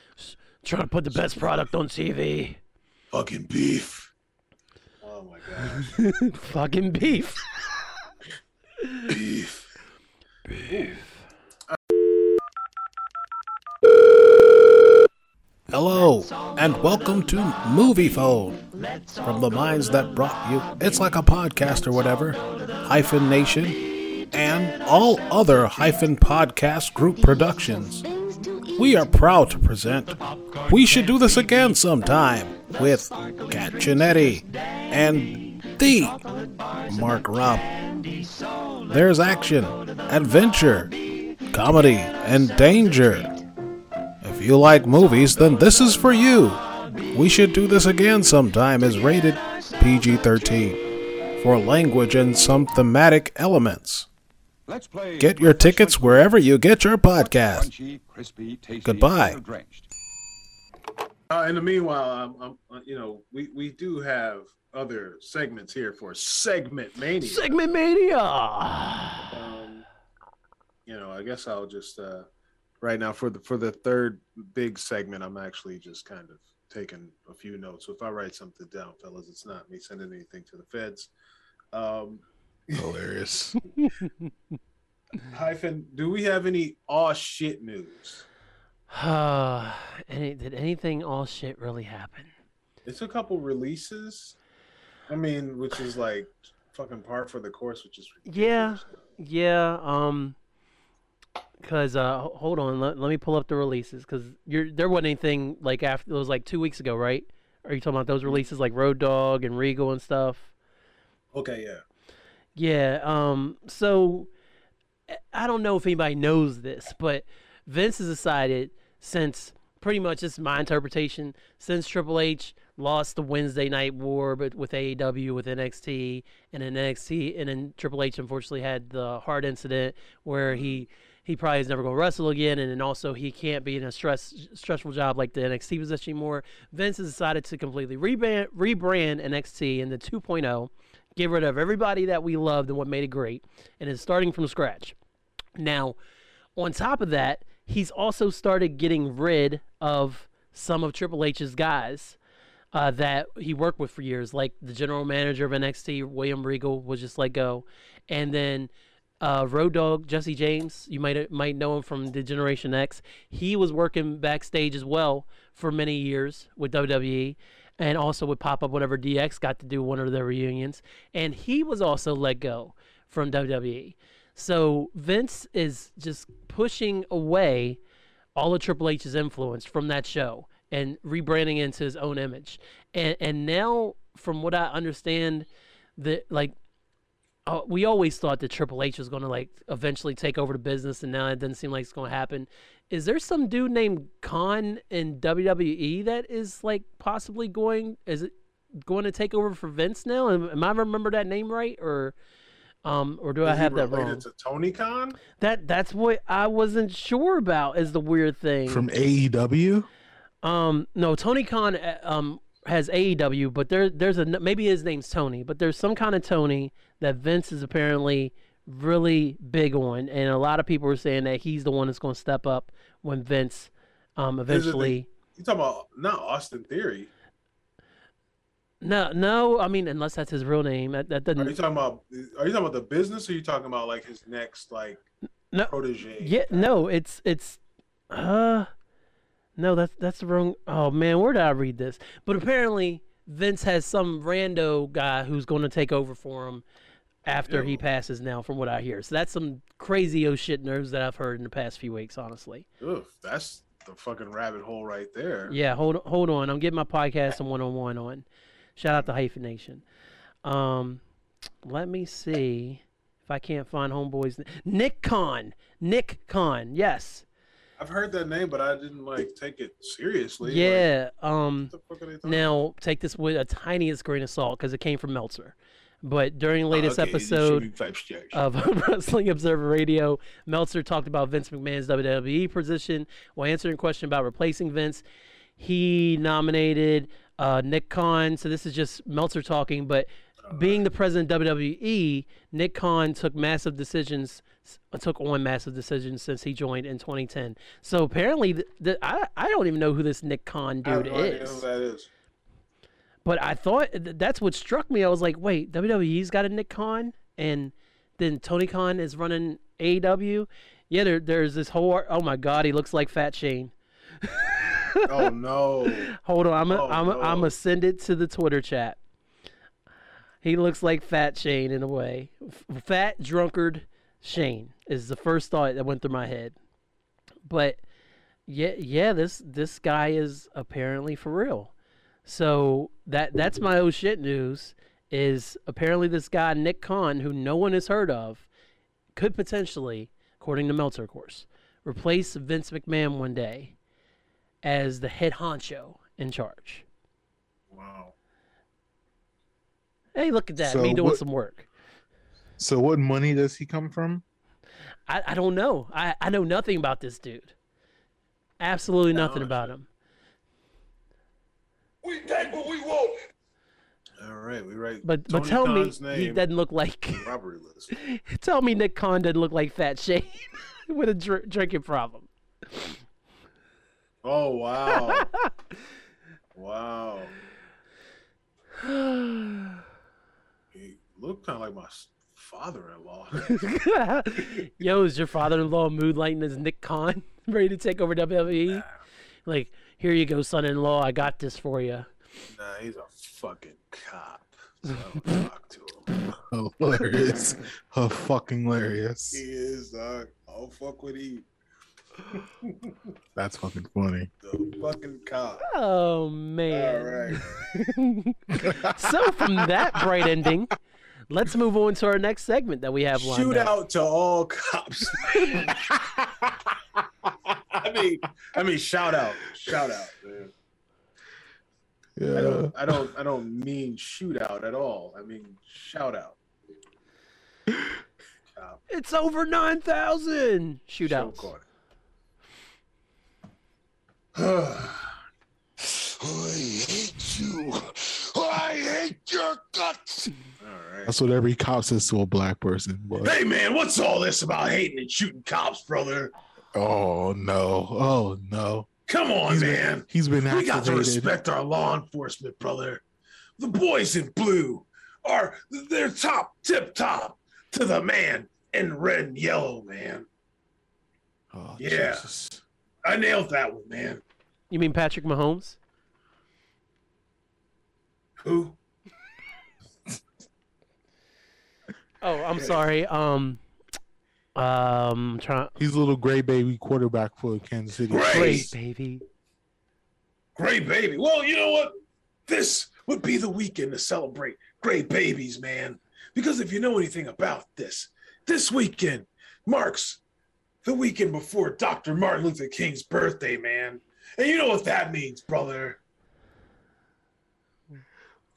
Trying to put the best product on TV. Fucking beef. Oh my god, Fucking beef. Beef. Beef. Hello, and welcome to Moviefone. From the minds that brought you It's Like a Podcast or whatever, Hyphen Nation, and all other Hyphen Podcast Group productions. We are proud to present We Should Do This Again Sometime with Kat and the Mark Robb. There's action, adventure, comedy, and danger. If you like movies, then this is for you. We Should Do This Again Sometime is rated PG 13 for language and some thematic elements. Get your tickets wherever you get your podcast. Crunchy, crispy, tasty, Goodbye. Butter drenched. Uh, in the meanwhile, um, um, uh, you know, we we do have other segments here for segment mania. Segment Mania. um, you know, I guess I'll just uh, right now for the for the third big segment, I'm actually just kind of taking a few notes. So if I write something down, fellas, it's not me sending anything to the feds. Um, Hilarious. [laughs] hyphen, do we have any aw shit news? [sighs] Any, did anything all shit really happen? It's a couple releases. I mean, which is like fucking par for the course, which is Yeah. ridiculous. Yeah, um, cause uh, hold on, let, let me pull up the releases, cause you're there wasn't anything like after it was like two weeks ago, right? Are you talking about those releases like Road Dog and Regal and stuff? Okay, yeah. Yeah. Um. So I don't know if anybody knows this, but Vince has decided since pretty much this is my interpretation since Triple H lost the Wednesday night war but with AEW with NXT and NXT and then Triple H unfortunately had the heart incident where he he probably is never going to wrestle again and then also he can't be in a stress stressful job like the NXT position anymore. Vince has decided to completely rebrand rebrand NXT into 2.0, get rid of everybody that we loved and what made it great and is starting from scratch. Now, on top of that, he's also started getting rid of some of Triple H's guys uh, that he worked with for years, like the general manager of NXT, William Regal, was just let go, and then uh, Road Dog Jesse James, you might might know him from the Generation X. He was working backstage as well for many years with WWE, and also would pop up whenever DX got to do one of their reunions, and he was also let go from WWE. So Vince is just pushing away all of Triple H's influence from that show and rebranding into his own image. And and now, from what I understand, that like uh, we always thought that Triple H was going to like eventually take over the business, and now it doesn't seem like it's going to happen. Is there some dude named Khan in WWE that is like possibly going? Is it going to take over for Vince now? Am, am I remember that name right, or um, or do I Is he have that related wrong? to Tony Khan? That that's what I wasn't sure about. Is the weird thing From AEW? Um, no, Tony Khan uh, um has AEW, but there there's a maybe his name's Tony, but there's some kind of Tony that Vince is apparently really big on, and a lot of people are saying that he's the one that's going to step up when Vince um Is it the- eventually. You talking about not Austin Theory? No, no, I mean unless that's his real name, that, that Are you talking about? Are you talking about the business? Or are you talking about like his next like No, protege? yeah, no, it's it's uh no, that's that's the wrong. Oh man, where did I read this? But apparently Vince has some rando guy who's going to take over for him after he passes. Now, from what I hear, so that's some crazy oh shit nerves that I've heard in the past few weeks. Honestly, Ugh, that's the fucking rabbit hole right there. yeah. Hold hold on, I'm getting my podcast and one on one on. Shout out to Hyphen Nation. Um, let me see if I can't find homeboys. Nick Khan. Nick Khan. Yes. I've heard that name, but I didn't like take it seriously. Like, Yeah. Um. what the fuck are they talking Now, take this with a tiniest grain of salt because it came from Meltzer. But during the about? latest Okay, episode should be five stars. of [laughs] Wrestling Observer Radio, Meltzer talked about Vince McMahon's WWE position while answering a question about replacing Vince. He nominated uh, Nick Khan. So this is just Meltzer talking, but being the president of WWE, Nick Khan took massive decisions, took on massive decisions since he joined in 2010. So apparently, th- th- I, I don't even know who this Nick Khan dude no is. who that is. But I thought th- that's what struck me. I was like, wait, WWE's got a Nick Khan, and then Tony Khan is running AEW. Yeah, there, there's this whole. Oh my God, he looks like Fat Shane. [laughs] Oh no. [laughs] Hold on, I'm a, Oh, I'm a, I'm gonna send it to the Twitter chat. He looks like Fat Shane in a way. F- Fat drunkard Shane is the first thought that went through my head. But yeah, yeah, this this guy is apparently for real. So that that's my oh shit news. Is apparently this guy Nick Khan, who no one has heard of, could potentially, according to Meltzer, of course, replace Vince McMahon one day as the head honcho in charge. Wow. Hey, look at that. So me doing what- some work. So what money does he come from? I, I don't know. I, I know nothing about this dude. Absolutely nothing no about him. We take what we want. All right, we right. But but tell Khan's me he doesn't look like [laughs] robbery list. [laughs] tell me Nick Khan doesn't look like Fat Shane [laughs] with a dr- drinking problem. Oh [laughs] wow. wow. He looked kind of like my father-in-law. [laughs] Yo, is your father-in-law mood lighting as Nick Khan [laughs] ready to take over WWE? Like, here you go, son-in-law. I got this for you. nah, he's a fucking cop. So I don't talk to him. Hilarious. Huh, fucking hilarious. He is. Dog. I'll fuck with he. That's fucking funny. The fucking cop. Oh man. right. so from that bright ending, let's move on to our next segment that we have lined Shoot up. out to all cops. I mean, I mean, shout out, shout out, man. I don't, I don't, I don't mean shootout at all. I mean shout out. It's over nine thousand shootouts. Show I hate you. I hate your guts. All right. That's what every cop says to a black person. But Hey man, what's all this about hating and shooting cops, brother? oh no, oh no, Come on, He's man. been, he's been We got to respect our law enforcement, brother. The boys in blue are they're top, tip top to the man in red and yellow, man. Oh, Yeah. Jesus. I nailed that one, man. You mean Patrick Mahomes? Who? [laughs] Oh, I'm sorry. Um, um, trying. He's a little gray baby quarterback for Kansas City. Great. Baby. Great baby. Well, you know what? This would be the weekend to celebrate great babies, man. Because if you know anything about this, this weekend marks the weekend before Dr. Martin Luther King's birthday, man. And you know what that means, brother.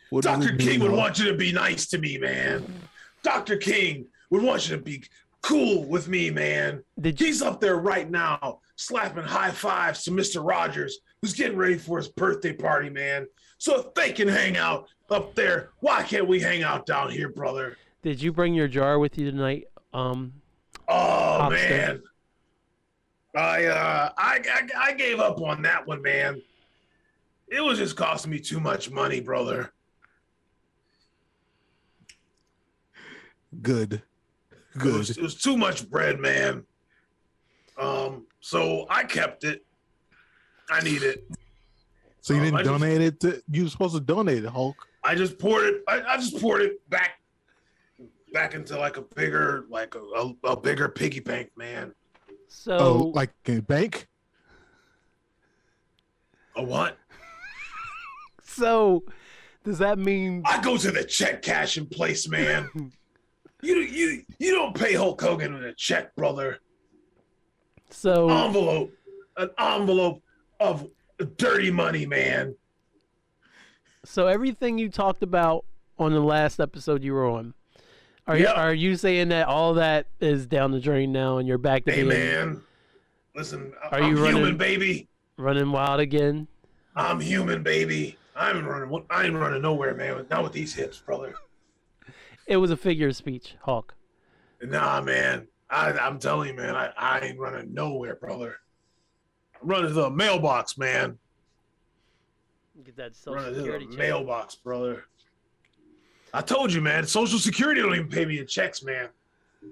What Dr. King mean, would Hulk? want you to be nice to me, man. Dr. King would want you to be cool with me, man. Did? He's up there right now, slapping high fives to Mr. Rogers, who's getting ready for his birthday party, man. So if they can hang out up there, why can't we hang out down here, brother? Did you bring your jar with you tonight? Um, Oh Hopster. man, I uh, I, I I gave up on that one, man. It was just costing me too much money, brother. Good, It good. was, it was too much bread, man. Um, so I kept it. I need it. So you Um, didn't just- donate it to? You were supposed to donate it, Hulk. I just poured it. I, I just poured it back, back into like a bigger, like a, a, a bigger piggy bank, man. So Oh, like a bank? A what? [laughs] so, does that mean? I go to the check cashing place, man. [laughs] you you you don't pay Hulk Hogan with a check, brother. So Envelope, an envelope of dirty money, man. So everything you talked about on the last episode you were on, are you are you saying that all that is down the drain now and you're back to Hey, being man. Listen, Are I'm you human, running- baby. running wild again? I'm human, baby. I'm running. I ain't running nowhere, man. Not with these hips, brother. It was a figure of speech, Hawk. Nah, man. I, I'm telling you, man. I, I ain't running nowhere, brother. I'm running to the mailbox, man. Get that social running to the check. mailbox, brother. I told you, man. Social Security don't even pay me in checks, man.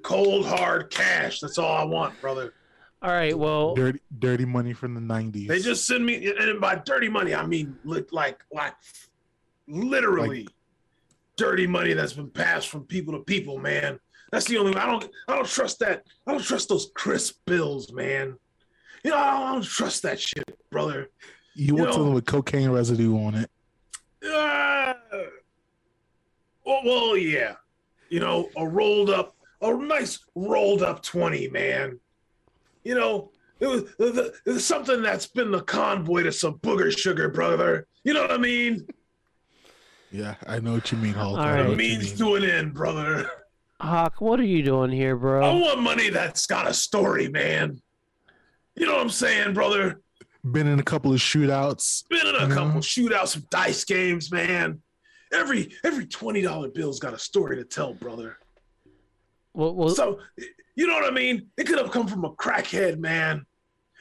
Cold hard cash. That's all I want, brother. All right, well, Dirty, dirty money from the nineties. They just send me, and by dirty money, I mean li- like, like, literally, dirty money that's been passed from people to people, man. That's the only. way. I don't. I don't trust that. I don't trust those crisp bills, man. You know, I don't, I don't trust that shit, brother. you want you know- something with cocaine residue on it. Uh, well, well, yeah. You know, a rolled up, a nice rolled up 20, man. You know, it was, it was something that's been the convoy to some booger sugar, brother. You know what I mean? Yeah, I know what you mean, Hulk. All I know right. A what you means mean. to an end, brother. Hawk, what are you doing here, bro? I want money that's got a story, man. You know what I'm saying, brother? Been in a couple of shootouts. Been in a couple shootouts, some dice games, man. Every every twenty dollar bill's got a story to tell, brother. Well, well, So, you know what I mean? It could have come from a crackhead, man.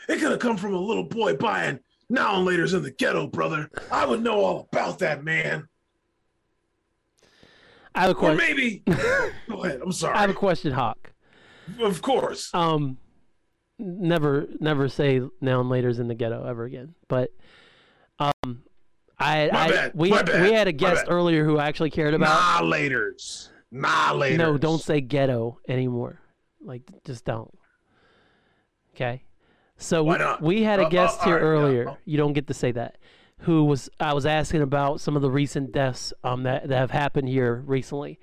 It could have come from a little boy buying now and later's in the ghetto, brother. I would know all about that, man. I have a Or question. maybe, [laughs] go ahead. I'm sorry. I have a question, Hawk. of course. Um, never, never say now and later's in the ghetto ever again. But, I, My I bad, we my bad, we had a guest earlier who I actually cared about. Nah, later's. No, don't say ghetto anymore. Like, just don't. Okay. So we- we had a Uh, uh, guest here yeah, earlier. You don't get to say that. Who was I was asking about some of the recent deaths um that, that have happened here recently,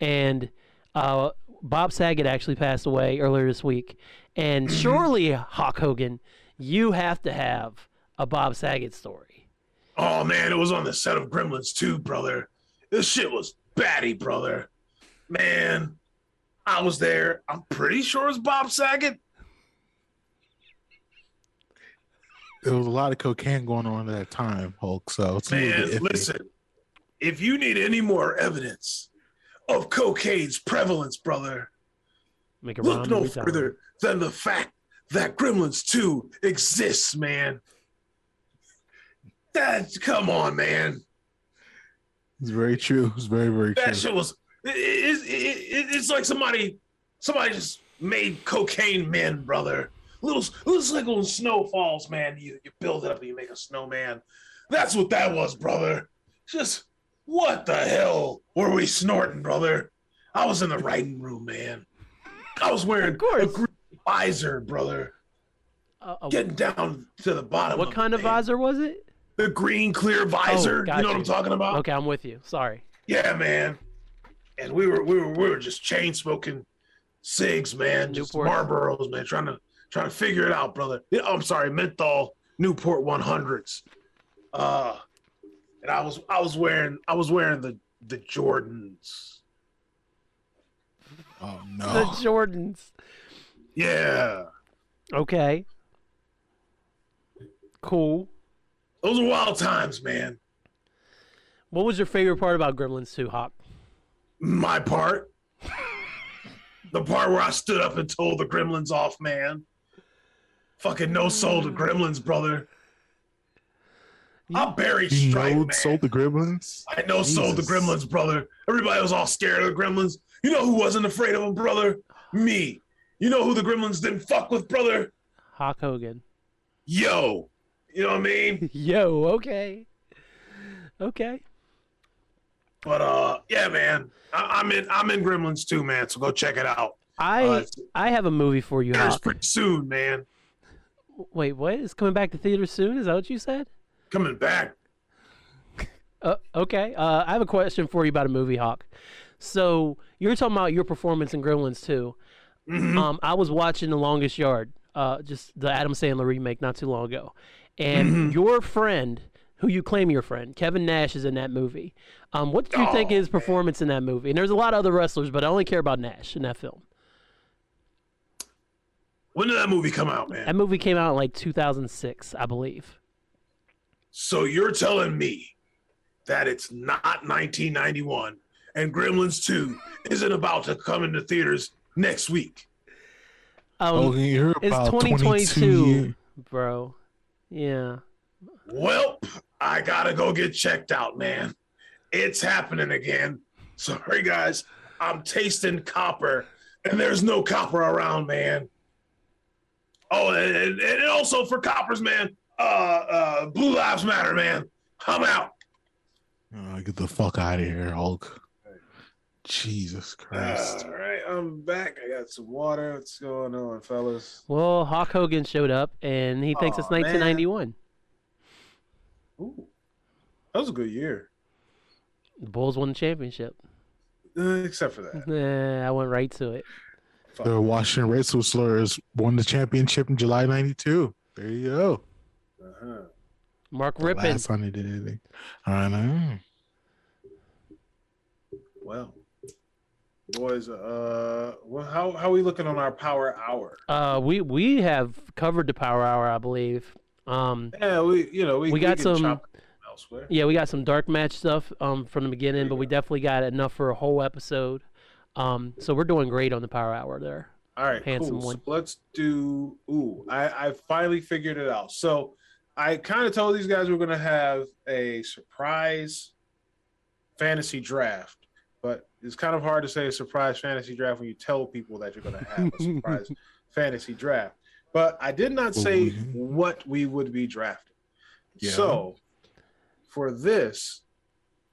and uh, Bob Saget actually passed away earlier this week, and [clears throat] surely Hawk Hogan, you have to have a Bob Saget story. Oh man, it was on the set of Gremlins 2, brother. This shit was batty, brother. Man, I was there. I'm pretty sure it's Bob Saget. There was a lot of cocaine going on at that time, Hulk. So it's Man, listen. If you need any more evidence of cocaine's prevalence, brother, Make a look no movie time. further than the fact that Gremlins 2 exists, man. That come on, man. It's very true. It's very, very true. That shit was it, it, it, it- it's like somebody somebody just made cocaine men, brother. Little it's like when snow falls, man. You you build it up and you make a snowman. That's what that was, brother. Just what the hell were we snorting, brother? I was in the writing room, man. I was wearing Of a green visor, brother. Uh, uh, Getting down to the bottom. what of kind it, of man. visor was it? The green clear visor. got you know what. I'm talking about? Okay, I'm with you. Sorry. Yeah, man. And we were we were we were just chain smoking cigs, man. Just Newports. Marlboros, man. Trying to trying to figure it out, brother. Yeah, I'm sorry, menthol Newport 100s. Uh, and I was I was wearing I was wearing the the Jordans. oh no. The. Jordans. Yeah, Okay. Cool. Those are wild times, man. What was your favorite part about Gremlins 2, Hawk? My part, the part where I stood up and told the Gremlins off, man. Fucking no soul to Gremlins, brother. I buried You Stripe, know, man. sold the Gremlins. I no sold the Jesus. Gremlins, brother. Everybody was all scared of the Gremlins. You know who wasn't afraid of them, brother? Me. You know who the Gremlins didn't fuck with, brother? Hawk Hogan. Yo. You know what I mean? [laughs] Yo, okay. Okay. But uh, yeah, man. I- I'm in. I'm in Gremlins 2, man. So go check it out. I Uh, I have a movie for you, Hawk. pretty soon, man. Wait, what? It's coming back to theaters soon? Is that what you said? Coming back. Uh, okay. Uh, I have a question for you about a movie, Hawk. So you were talking about your performance in Gremlins 2. Mhm. Um, I was watching The Longest Yard, uh, just the Adam Sandler remake, not too long ago, and Mm-hmm. your friend, who you claim your friend, Kevin Nash, is in that movie. Um, what did you think of Oh, his performance in that movie? And there's a lot of other wrestlers, but I only care about Nash in that film. When did that movie come out, man? That movie came out in like 2006, I believe. So you're telling me that it's not 1991 and Gremlins 2 isn't about to come into theaters next week? Um, oh, it's 2022, 22 bro. Yeah. Well, I gotta go get checked out, man. It's happening again. Sorry, guys. I'm tasting copper, and there's no copper around, man. Oh, and, and, and also for coppers, man. Uh, uh, Blue Lives Matter, man. I'm out. Oh, get the fuck out of here, Hulk. Jesus Christ. All right, I'm back. I got some water. What's going on, fellas? Well, Hawk Hogan showed up, and he thinks it's Aw, man. 1991. Ooh, that was a good year, The Bulls won the championship. uh, except for that. Nah, I went right to it. the Washington Red Sox Slurs won the championship in July 92. There you go. Uh-huh. Mark The Rippon. Last time they did anything. I know. Well, boys, uh, well, how how we looking on our power hour? Uh, we we have covered the Power Hour, I believe. Um, Yeah, we you know we We got can some- elsewhere. yeah, we got some dark match stuff um from the beginning, but we definitely got enough for a whole episode. Um, so we're doing great on the Power Hour there. All right, handsome cool. one. So let's do. Ooh, I I finally figured it out. So I kind of told these guys we are gonna have a surprise fantasy draft, it's kind of hard to say a surprise fantasy draft when you tell people that you're gonna have a [laughs] surprise fantasy draft. But I did not say Mhm. what we would be drafting. Yeah. So for this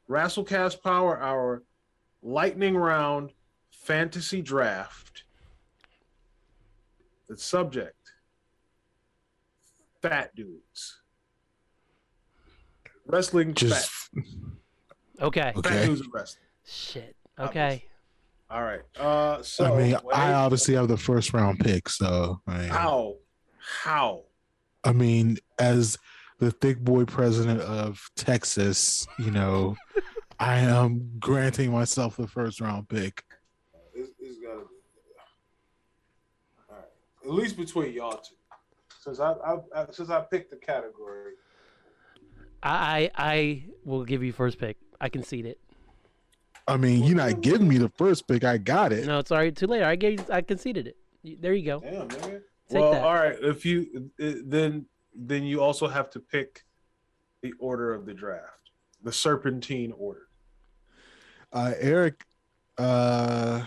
Rasslecast Power Hour Lightning Round Fantasy Draft, the subject fat dudes. Wrestling Just fat. [laughs] Okay. Fat okay. dudes in wrestling. Shit. Okay. All right. Uh so I mean, wait, I obviously have the first round pick, so I how how I mean, as the thick boy president of Texas, you know, [laughs] I am granting myself the first round pick. It's, it's gotta be. All right. At least between y'all two. Since I, I, I since I picked the category. I I I will give you first pick. I concede it. I mean, you're not giving me the first pick. I got it. No, it's already too late. I gave I conceded it. There you go. Damn, nigga. Take well, that. all right. If you then then you also have to pick the order of the draft, the serpentine order. Uh, Eric, uh,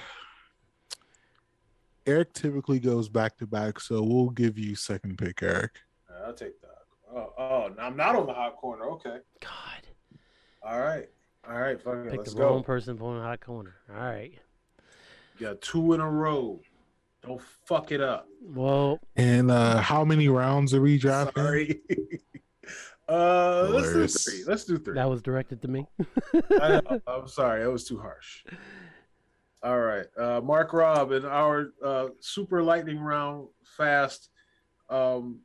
Eric typically goes back to back, so we'll give you second pick, Eric. I'll take that. Oh, oh, now I'm not on the hot corner. Okay. God, All right. All right. Fuck it. pick Let's the wrong go. person for a hot corner. All right. You got two in a row. Don't fuck it up. Well, And uh, how many rounds are we drafting? Sorry. [laughs] uh, let's do three. Let's do three. that was directed to me. [laughs] I, I'm sorry, that was too harsh. All right, uh, Mark Rob in our uh, super lightning round fast um,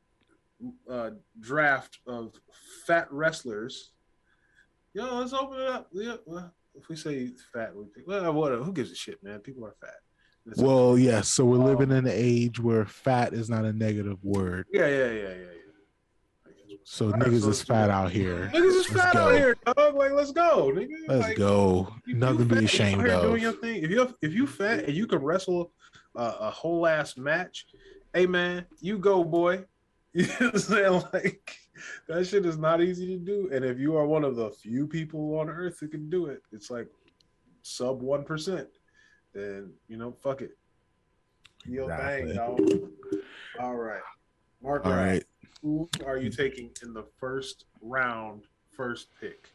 uh, draft of fat wrestlers. Yo, let's open it up. Yeah, well, if we say fat, we think, well, whatever. Who gives a shit, man? People are fat. It's- Well, yes. So we're Um, living in an age where fat is not a negative word. yeah, yeah, yeah, yeah, yeah. So All right, niggas so is fat out here. Niggas is Let's fat go. out here, dog. Like, let's go, nigga. Let's Like, go. Nothing to be ashamed of. Doing your thing. If you if you fat and you can wrestle uh, a whole ass match, hey man, you go, boy. [laughs] You know what I'm saying? Like that shit is not easy to do. And if you are one of the few people on earth who can do it, it's like sub one percent. Then you know, fuck it. Yo, Exactly. dog. All right, Mark. All right. Who are you taking in the first round, first pick?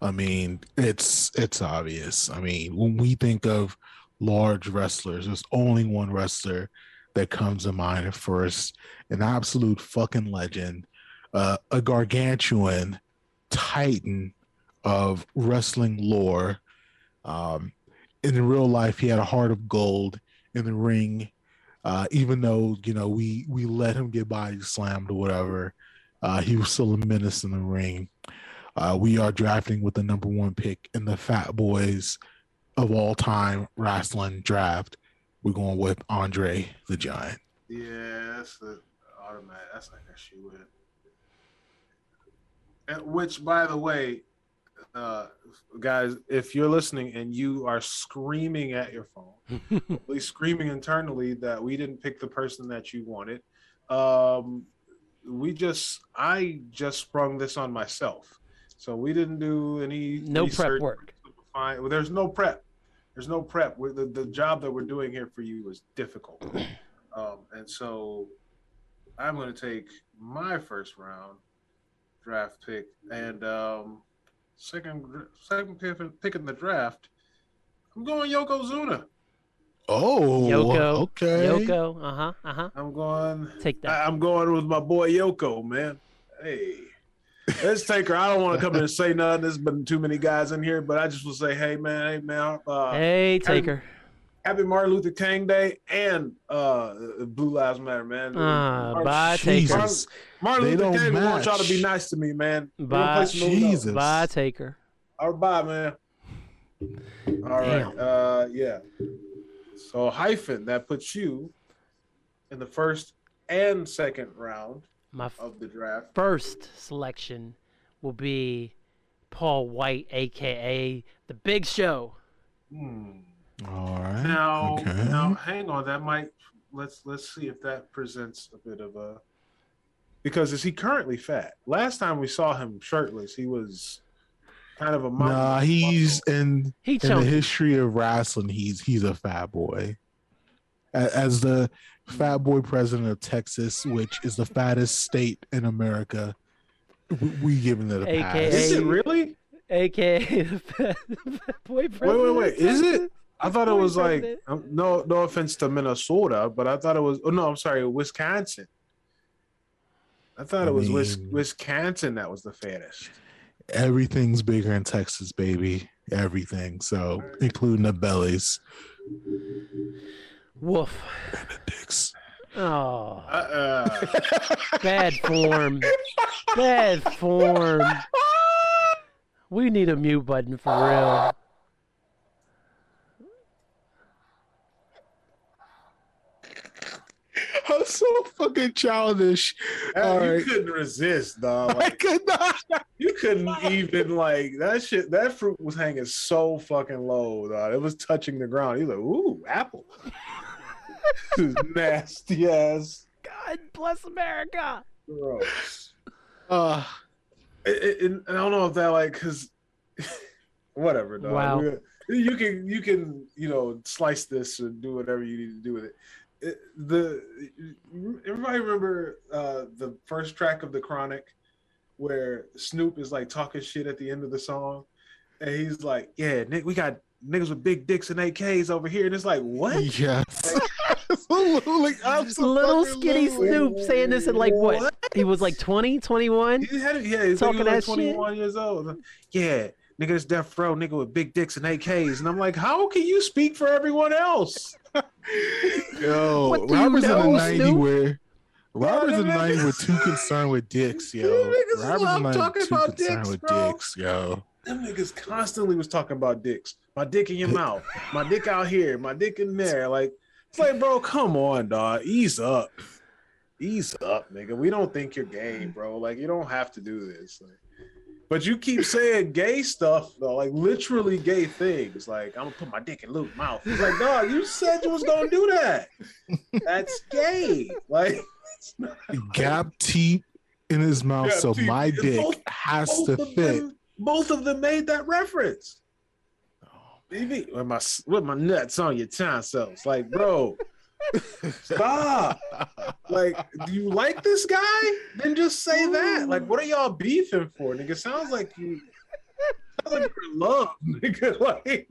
I mean, it's it's obvious. I mean, when we think of large wrestlers, there's only one wrestler that comes to mind at first, an absolute fucking legend, uh, a gargantuan titan of wrestling lore. Um, in real life, he had a heart of gold. In the ring, uh, even though you know we we let him get body slammed or whatever, uh, he was still a menace in the ring. Uh, we are drafting with the number one pick in the Fat Boys of all time wrestling draft. We're going with Andre the Giant. Yeah, that's the automatic. That's like a shoe in. Which, by the way, uh, guys, if you're listening and you are screaming at your phone, [laughs] please screaming internally that we didn't pick the person that you wanted. Um, we just, I just sprung this on myself, so we didn't do any no prep work. Well, there's no prep. There's no prep. we the, the job that we're doing here for you is difficult. [clears throat] Um, and so I'm going to take my first round draft pick and um, second second pick, pick in the draft. I'm going Yokozuna. Oh, Yoko. okay. Yoko. Uh huh. Uh huh. I'm going. Take that. I, I'm going with my boy Yoko, man. Hey. Let's take her. I don't want to come in and say nothing. There's been too many guys in here, but I just will say, hey man, hey man, uh, hey, Taker. Happy Martin Luther King Day and uh, Blue Lives Matter, man. Ah, Martin- bye, Taker. Jesus. Martin They Luther don't King wants y'all to be nice to me, man. Bye. gonna play some Uno. Jesus. Bye, Taker. All right, bye, man. All right, Damn. uh, yeah. So hyphen that puts you in the first and second round My f- of the draft. first selection will be Paul White, aka the Big Show. Hmm. All right. Now, okay. now, hang on. That might let's let's see if that presents a bit of a because is he currently fat? Last time we saw him shirtless, he was kind of a mountain Nah, he's muscle. in He in the history of wrestling. He's he's a fat boy. A- As the fat boy president of Texas, which is the fattest state in America, we, we giving it a AKA pass. Is it really? aka the fat, fat boy Wait, president. wait, wait. Is it? I thought it was like president. um, no, no offense to Minnesota, but I thought it was. Oh no, I'm sorry, Wisconsin. I thought I it was mean- Wisconsin that was the fattest. Everything's bigger in Texas, baby. Everything. So including the bellies Woof. and the dicks. Oh, Uh, Bad form. Bad form. We need a mute button for real. I'm so fucking childish. All you right. couldn't resist, dog. [laughs] I could not. you couldn't even like that shit. That fruit was hanging so fucking low, dog. It was touching the ground. He's like, "Ooh, apple." [laughs] This is nasty ass. God bless America. Gross. Uh, It- it- it- I don't know if that like because [laughs] whatever. Dog. Wow. You can you can you know slice this and do whatever you need to do with it. It the everybody remember uh, the first track of the Chronic where Snoop is like talking shit at the end of the song, and he's like, "Yeah, Nick, we got niggas with big dicks and AKs over here," and it's like, "What?" yes. Absolutely. [laughs] Little skinny absolutely. Snoop saying this at like what? He was like 20, 21? He had, yeah, he's Talking talking that like shit? 21 years old. Yeah, nigga, it's death row, nigga with big dicks and AKs. And I'm like, how can you speak for everyone else? [laughs] Yo, What do you Robert's in the a 90 Snoop? where Robert's in the them 90 niggas- with too [laughs] concerned with dicks, yo. Robert's love in a 90 talking too about concerned dicks, with bro. dicks, yo. Them niggas constantly was talking about dicks. My dick in your mouth. My dick out here. My dick in there. Like, it's like, bro, come on, dog. Ease up. Ease up, nigga. We don't think you're gay, bro. Like, you don't have to do this. Like, but you keep saying gay stuff, though, like literally gay things. Like, I'm gonna put my dick in Luke's mouth. It's like, dog, you said you was gonna do that. That's gay. Like, it's not Gap teeth in his mouth, Gap so teeth. my dick Both- has both to fit. them, both of them made that reference. Oh, Baby, with my with my nuts on your tonsils, like, bro, stop. Like, do you like this guy? Then just say that. Like, what are y'all beefing for, nigga? Sounds like you. Sounds like you're in love, [laughs] nigga. Like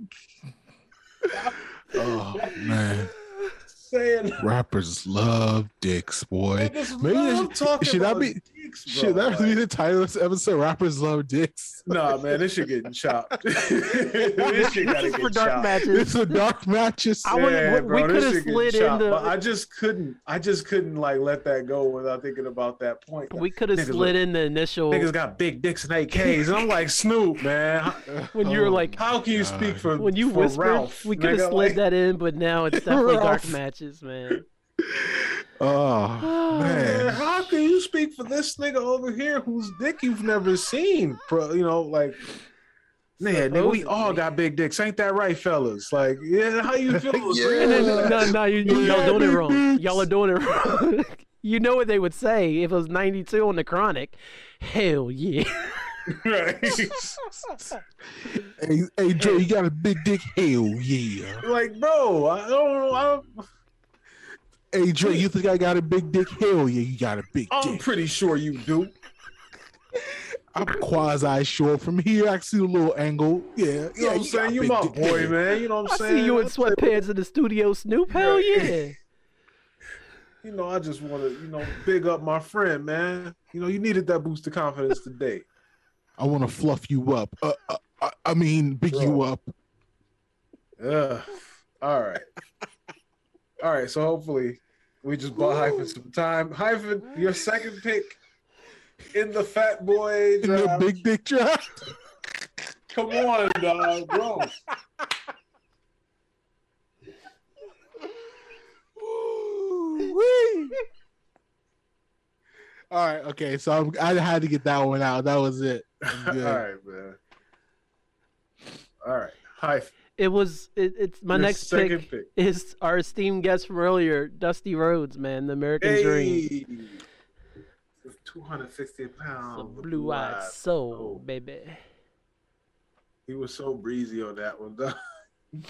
Oh man, saying. rappers love dicks, boy. Maybe love that- talking should I be- dicks, Should bro. that be the title of this episode? Rappers love dicks. Nah, man, this shit getting chopped. [laughs] this shit gotta This is for get dark chopped. matches. It's a dark matches. I wouldn't- Yeah, we- bro, we this coulda shit getting slid chopped, into- but I just couldn't. I just couldn't like let that go without thinking about that point. We could have Niggas slid look- in the initial Niggas got big dicks and AKs, and I'm like Snoop, man. [laughs] When you were like how can you speak for when you for whispered. Ralph? we could have slid Like, that in, but now it's [laughs] definitely dark matches, man. Oh Man, man, how can you speak for this nigga over here whose dick you've never seen? Bro, you know, like, man, nigga, we all got big dicks, ain't that right, fellas? Like, yeah, how you [laughs] feel? And then, no, no, you, you, y'all doing it wrong. dicks. Y'all are doing it wrong. you know what they would say if it was 92 on the Chronic. Hell yeah. [laughs] Right. hey, hey, Joe, you got a big dick? Hell yeah. like, bro, I don't know. I'm, Hey, Dre, you think I got a big dick? Hell yeah, you got a big dick. I'm pretty sure you do. I'm quasi sure from here. I see a little angle. Yeah, You know what I'm saying? You big my dick. boy, Yeah. man. You know what I'm I saying? see you in sweatpants in the studio, Snoop. Hell yeah. [laughs] You know, I just want to, you know, big up my friend, man. You know, you needed that boost of confidence today. I want to fluff you up. Uh, uh, uh, I mean, big you up. Ugh. All right. All right. So hopefully we just bought Hyphen some time. Hyphen, your second pick in the Fat Boy In the big dick draft. Come on, dog, bro. All right, okay. So I'm, I had to get that one out. That was it. I'm [laughs] All good. right, man. All right. Hyphen. It was, it, it's my your next pick, pick. is our esteemed guest from earlier, Dusty Rhodes, man, the American Dream. Hey. 250 The pounds. blue eyed soul, baby. He was so breezy on that one. though. [laughs]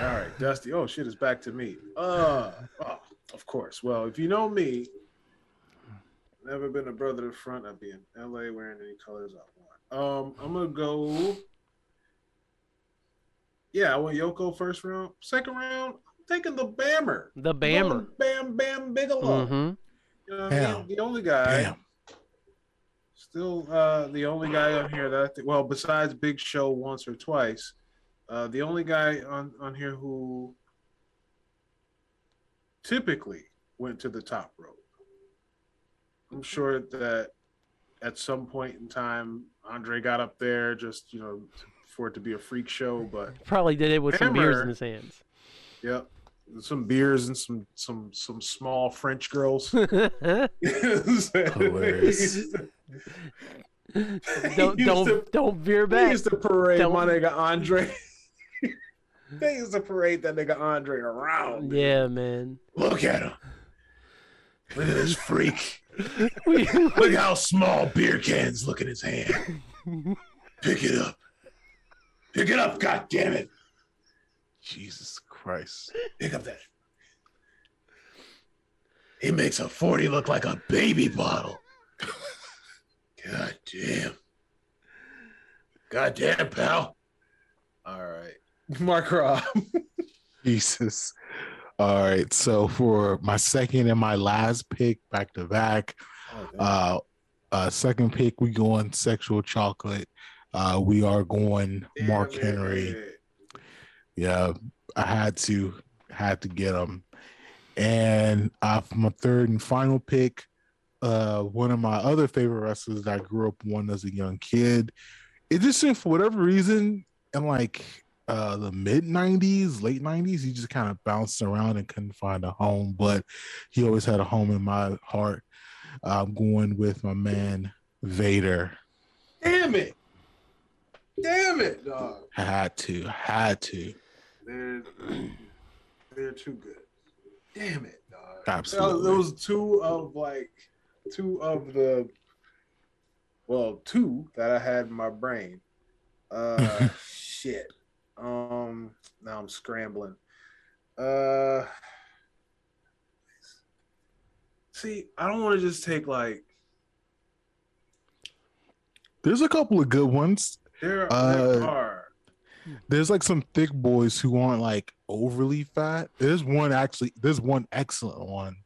All right, Dusty. Oh shit, it's back to me. Uh, oh, of course. Well, if you know me, never been a brother to front. I'd be in LA wearing any colors I want. Um, I'm gonna go. Yeah, I went Yoko first round. Second round, I'm taking the Bammer. The Bammer. Going Bam Bam Bigelow. Mm-hmm. You know what I mean? The only guy. Damn. Still, uh, the only guy on here that I think, well, besides Big Show once or twice, uh, the only guy on on here who typically went to the top rope. I'm sure that at some point in time, Andre got up there just you know for it to be a freak show, but Probably did it with some beers in his hands. yep, some beers and some some some small French girls. Hilarious. [laughs] don't don't to- don't veer They back. used to parade Don't- my nigga Andre. [laughs] they used to parade that nigga Andre around. Yeah, man. Look at him. Look at this freak. [laughs] Look how small beer cans look in his hand. Pick it up. Pick it up, God damn it. Jesus Christ. Pick up that. He makes a 40 look like a baby bottle. God damn. God damn, pal. All right, Mark Rob. Jesus. All right. So for my second and my last pick, back to back, uh, uh, second pick, we go on sexual chocolate. Uh, we are going Mark Damn Henry. Yeah, I had to had to get him. And uh, for my third and final pick, uh, one of my other favorite wrestlers that I grew up on as a young kid. It just seemed for whatever reason, in like uh, the mid '90s, late '90s, he just kind of bounced around and couldn't find a home. But he always had a home in my heart. I'm going with my man Vader. Damn it. Damn it, dog. Had to, had to. They're they're too good. Damn it, dog. Absolutely. There was two of like two of the well, two that I had in my brain. Uh [laughs] shit. Um now I'm scrambling. Uh See, I don't want to just take like There's a couple of good ones. There, Uh, there are. there's like some thick boys who aren't like overly fat. There's one actually, there's one excellent one,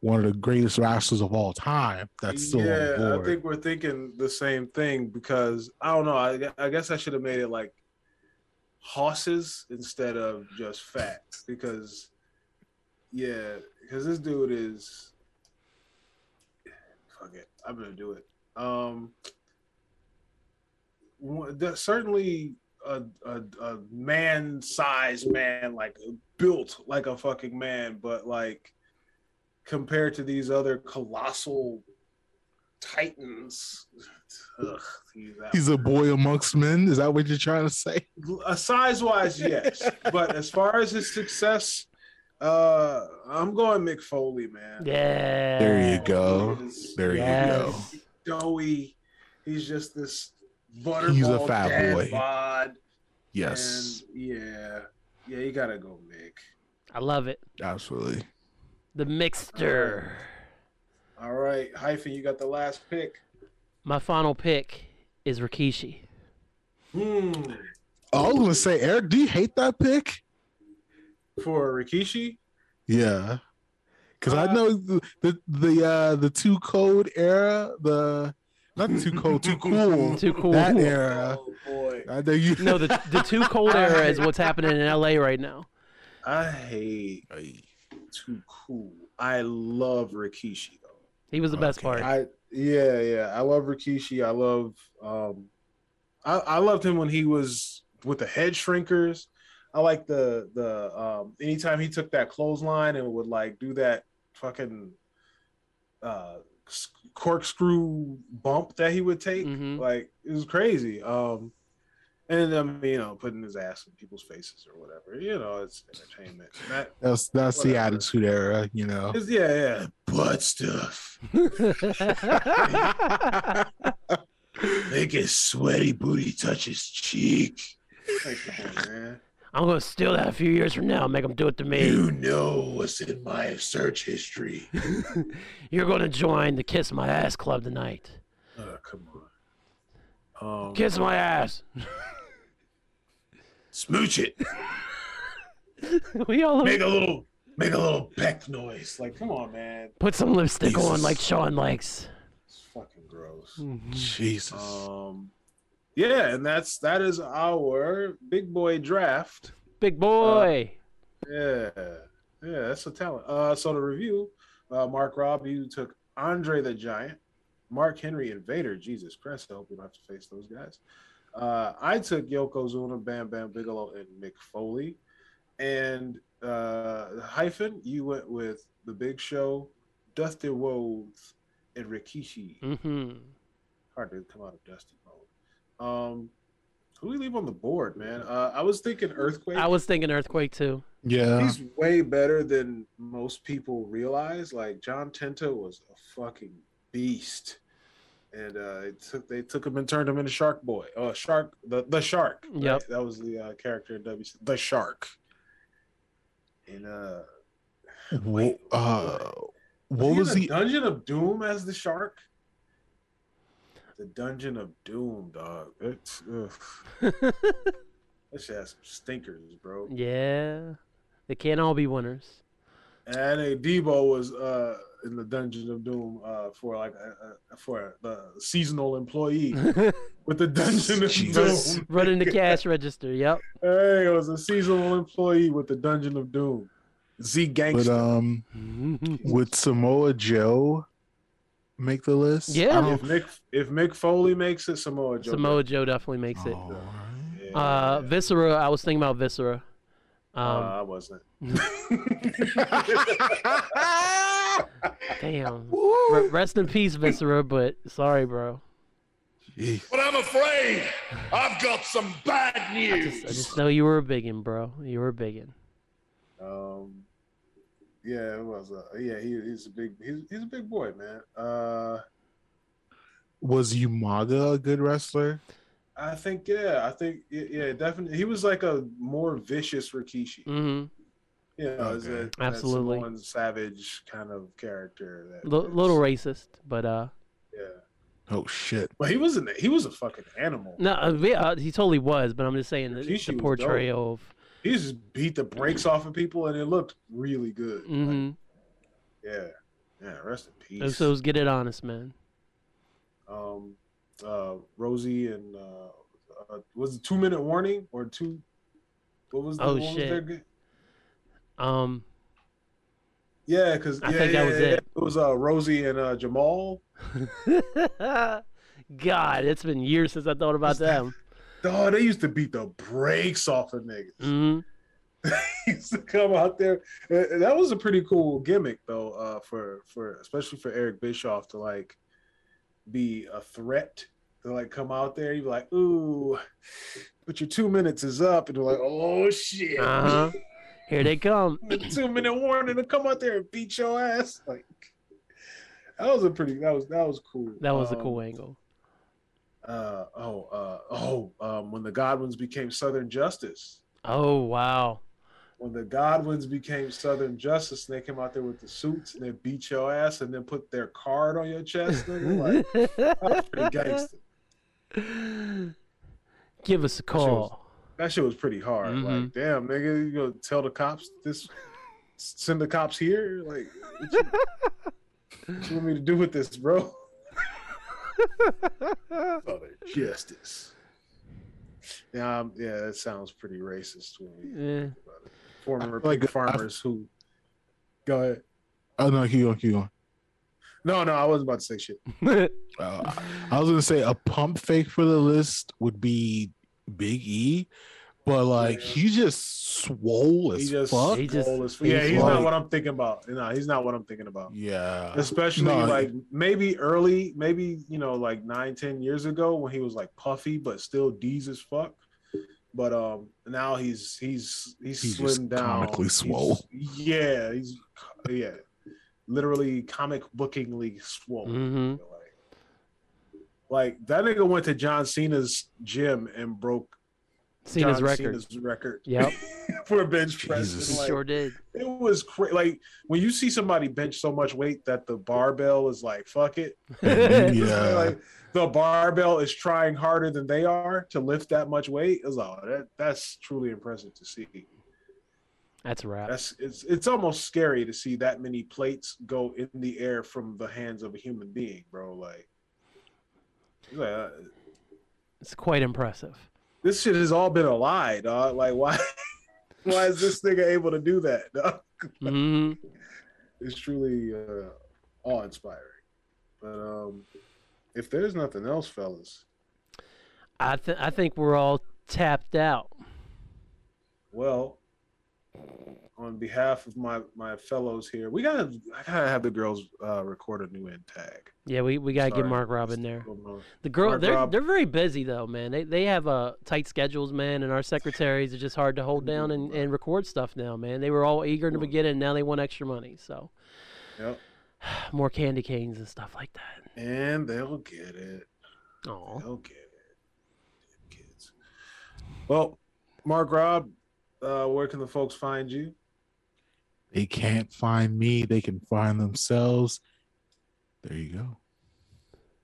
one of the greatest wrestlers of all time that's still yeah, on I think we're thinking the same thing because I don't know. I, I guess I should have made it like horses instead of just fat because yeah, because this dude is fuck it. I'm gonna do it. Um, certainly a, a, a man-sized man, like built like a fucking man, but like compared to these other colossal titans. Ugh, he's. He's a boy amongst men. Is that what you're trying to say? Uh, size wise, yes, [laughs] but as far as his success, uh, I'm going Mick Foley, man. Yeah. There you go. There Yes. you go. Doughy. He's just this butterball He's a fat dad boy. bod, Yes, and yeah, yeah, you gotta go, Mick. I love it. absolutely. The mixture. All right, hyphen, you got the last pick. My final pick is Rikishi. Hmm. I was gonna say, Eric, do you hate that pick? For Rikishi, Yeah, because I Uh, know the the the, uh, the two code era, the not too cold, too [laughs] cool, Too cool. that era. oh boy, I know you. No, the the too cold era is what's happening in LA right now. I hate too cool. I love Rikishi though. He was the best Okay. part. I yeah yeah I love Rikishi. I love um I, I loved him when he was with the Headshrinkers. I like the the um anytime he took that clothesline and would like do that fucking uh s- corkscrew bump that he would take. Mhm. Like it was crazy. Um and I mean, you know, putting his ass in people's faces or whatever. You know, it's entertainment. That That's that's the attitude era, you know. is yeah, yeah. Butt stuff. [laughs] Make his sweaty booty touch his cheek. Like, on, man. I'm gonna steal that a few years from now and make them do it to me. You know what's in my search history. [laughs] You're gonna join the Kiss My Ass Club tonight. Oh, come on. Um, Kiss my ass. Smooch it. [laughs] we all Make a little make a little peck noise. like, come on, man. put some lipstick on like Sean likes. It's fucking gross. Mm. Jesus. Um, yeah, and that's that is our big boy draft. Big boy. Yeah, yeah, that's a talent. Uh, so the review uh, Mark Robb, you took Andre the Giant, Mark Henry, and Vader. Jesus Christ, I hope we don't have to face those guys. Uh, I took Yokozuna, Bam Bam Bigelow, and Mick Foley. And uh, hyphen, you went with the Big Show, Dusty Rhodes, and Rikishi. Mm-hmm. Hard to come out of Dusty. Um, who do we leave on the board, man? Uh, I was thinking Earthquake. I was thinking earthquake too. Yeah. He's way better than most people realize. Like John Tenta was a fucking beast, and uh, it took they took him and turned him into Shark Boy. Oh, Shark the the Shark. right? Yep. that was the uh, character in WC. The Shark. And uh, wait, uh, what he in was the the Dungeon of Doom as the Shark? The Dungeon of Doom, dog. It's ugh. [laughs] that shit has some stinkers, bro. yeah, they can't all be winners. And a Deebo was uh in the Dungeon of Doom uh for like uh, uh, for the seasonal employee [laughs] with the Dungeon of Jesus. Doom. [laughs] Running the cash register. Yep. Hey, it was a seasonal employee with the Dungeon of Doom. Z but Gangster. um would Samoa Joe make the list? Yeah. If Mick if Mick Foley makes it, Samoa Joe. Samoa Joe definitely makes it. Alright. Uh, Viscera. I was thinking about Viscera. Uh, Um, I wasn't. damn. [laughs] Re- rest in peace, Viscera. But sorry, bro. Jeez. But I'm afraid I've got some bad I news. just, I just know you were a biggin, bro. You were a biggin. Um, yeah, it was. Uh, yeah, he, he's a big. He's, he's a big boy, man. Uh, Was Umaga a good wrestler? I think. Yeah, I think. Yeah, yeah, definitely. He was like a more vicious Rikishi. hmm You know, as a, Okay. Absolutely. one savage kind of character. That, L- little racist, but uh, Yeah, Oh shit. but he was an he was a fucking animal. no, uh, yeah, uh, he totally was. But I'm just saying the, the portrayal of. He just beat the brakes off of people, and it looked really good. Like, hmm yeah, yeah. Rest in peace. So, so get it honest, man. um, uh, Rosie and uh, uh, was it two minute warning or two? What was the Oh, shit. Um, Yeah, because I yeah, think that yeah, was yeah, it. It was uh, Rosie and uh, Jamal. [laughs] God, it's been years since I thought about them. Oh, they used to beat the brakes off of niggas. [laughs] hmm He used to come out there. Uh, That was a pretty cool gimmick though, uh, for for especially for Eric Bischoff to like be a threat to like come out there. You'd be like, ooh, but your two minutes is up, and they're like, oh shit. Uh huh. Here they come. [laughs] the two minute warning to come out there and beat your ass. Like that was a pretty that was that was cool. That was a Um, cool angle. Uh oh uh oh um when the Godwins became Southern Justice. Oh wow. When the Godwins became Southern Justice and they came out there with the suits and they beat your ass and then put their card on your chest, nigga, like that's pretty [laughs] gangster. Give us a shit was- call. That shit was pretty hard. Mhm. Like, damn, nigga, you gonna tell the cops this send the cops here? Like what you, what you want me to do with this, bro? Southern justice. Yeah, um, yeah, that sounds pretty racist to me. Think about it. Former I like pig I- farmers who go ahead. Oh no, keep going, keep going. No, no, I wasn't about to say shit. [laughs] Uh, I was gonna say a pump fake for the list would be Big E, but like Yeah. he just swole as He just, fuck. He just- swole as- he's yeah, he's like- not what I'm thinking about. No, he's not what I'm thinking about. yeah, Especially No, like maybe early, maybe you know, like nine, ten years ago when he was like puffy but still D's as fuck. But um now he's he's he's He's slimmed down. comically He's- yeah, he's yeah, literally comic bookingly swole. Mhm. Like, like that nigga went to John Cena's gym and broke Cena's John record. Cena's record. Yep. [laughs] for bench press. Jesus. Like, sure did. it was crazy. Like when you see somebody bench so much weight that the barbell is like, fuck it. [laughs] [laughs] yeah. like the barbell is trying harder than they are to lift that much weight. It's all that that's truly impressive to see. That's a wrap. That's it's it's almost scary to see that many plates go in the air from the hands of a human being, bro. Like, like, uh, It's quite impressive. This shit has all been a lie, dog. Like, why [laughs] why is this nigga able to do that? Dog? [laughs] hmm it's truly uh, awe inspiring. But um, if there's nothing else, fellas, I th- I think we're all tapped out. well, on behalf of my my fellows here, we gotta I gotta have the girls uh, record a new end tag. Yeah, we, we gotta get Mark Rob what's in there. The girl, Mark they're Rob- they're very busy though, man. They they have uh, tight schedules, man, and our secretaries are just hard to hold down and, and record stuff now, man. They were all eager in the beginning, now they want extra money, so Yep, [sighs] more candy canes and stuff like that. and they'll get it. Oh, They'll get it, kids. Well, Mark Rob, uh, where can the folks find you? They can't find me. They can find themselves. There you go.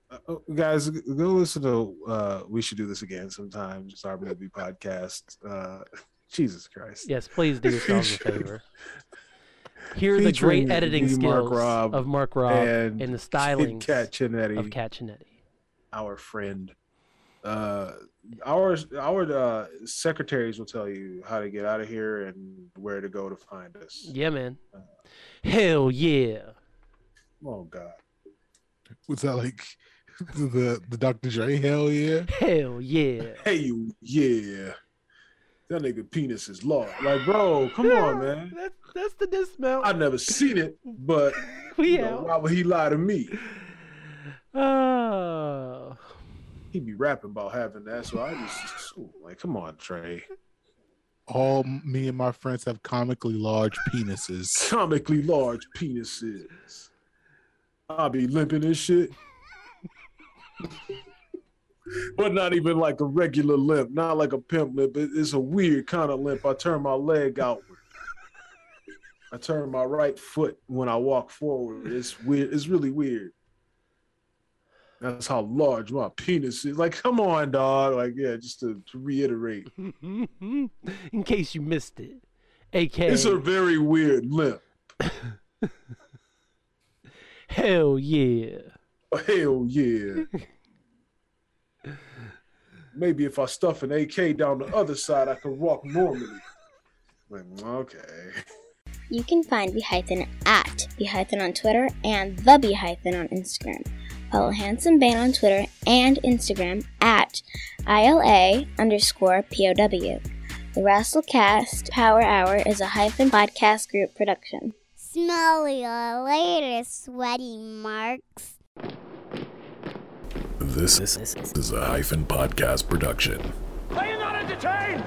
Uh, oh, guys, go listen to uh, We Should Do This Again sometime. Just our movie podcast. Uh, [laughs] Jesus Christ. yes, please do yourselves a favor. Hear the great editing skills Mark Rob of Mark Rob and, and the styling Cat Chinetti, of Cat Chinetti. our friend. Uh, our our uh, secretaries will tell you how to get out of here and where to go to find us. Yeah, man. Hell yeah. Oh God. Was that like the the Dr. Dre? Hell yeah! Hell yeah. Hey, you, yeah. That nigga penis is large. Like, bro, come on, man. That's that's the dismount. I've never seen it, but [laughs] we you know, why would he lie to me? [sighs] Oh. He be rapping about having that, so I just like, come on, Trey. All me and my friends have comically large penises. [laughs] Comically large penises. I'll be limping this shit. but not even like a regular limp, not like a pimp limp. It's a weird kind of limp. I turn my leg outward. I turn my right foot when I walk forward. It's weird. It's really weird. That's how large my penis is. Like, come on, dog. Like, yeah, just to, to reiterate, [laughs] In case you missed it. AK. it's a very weird limp. Hell yeah. Hell yeah. Maybe if I stuff an AK down the other side, I could walk normally. Like, okay. You can find Behython at Behython on Twitter and The Behython on Instagram. Follow Handsome Bane on Twitter and Instagram at ILA underscore POW. The Rasslecast Power Hour is a hyphen podcast group production. Smell you later, sweaty marks. This is a hyphen podcast production. Are you not entertained?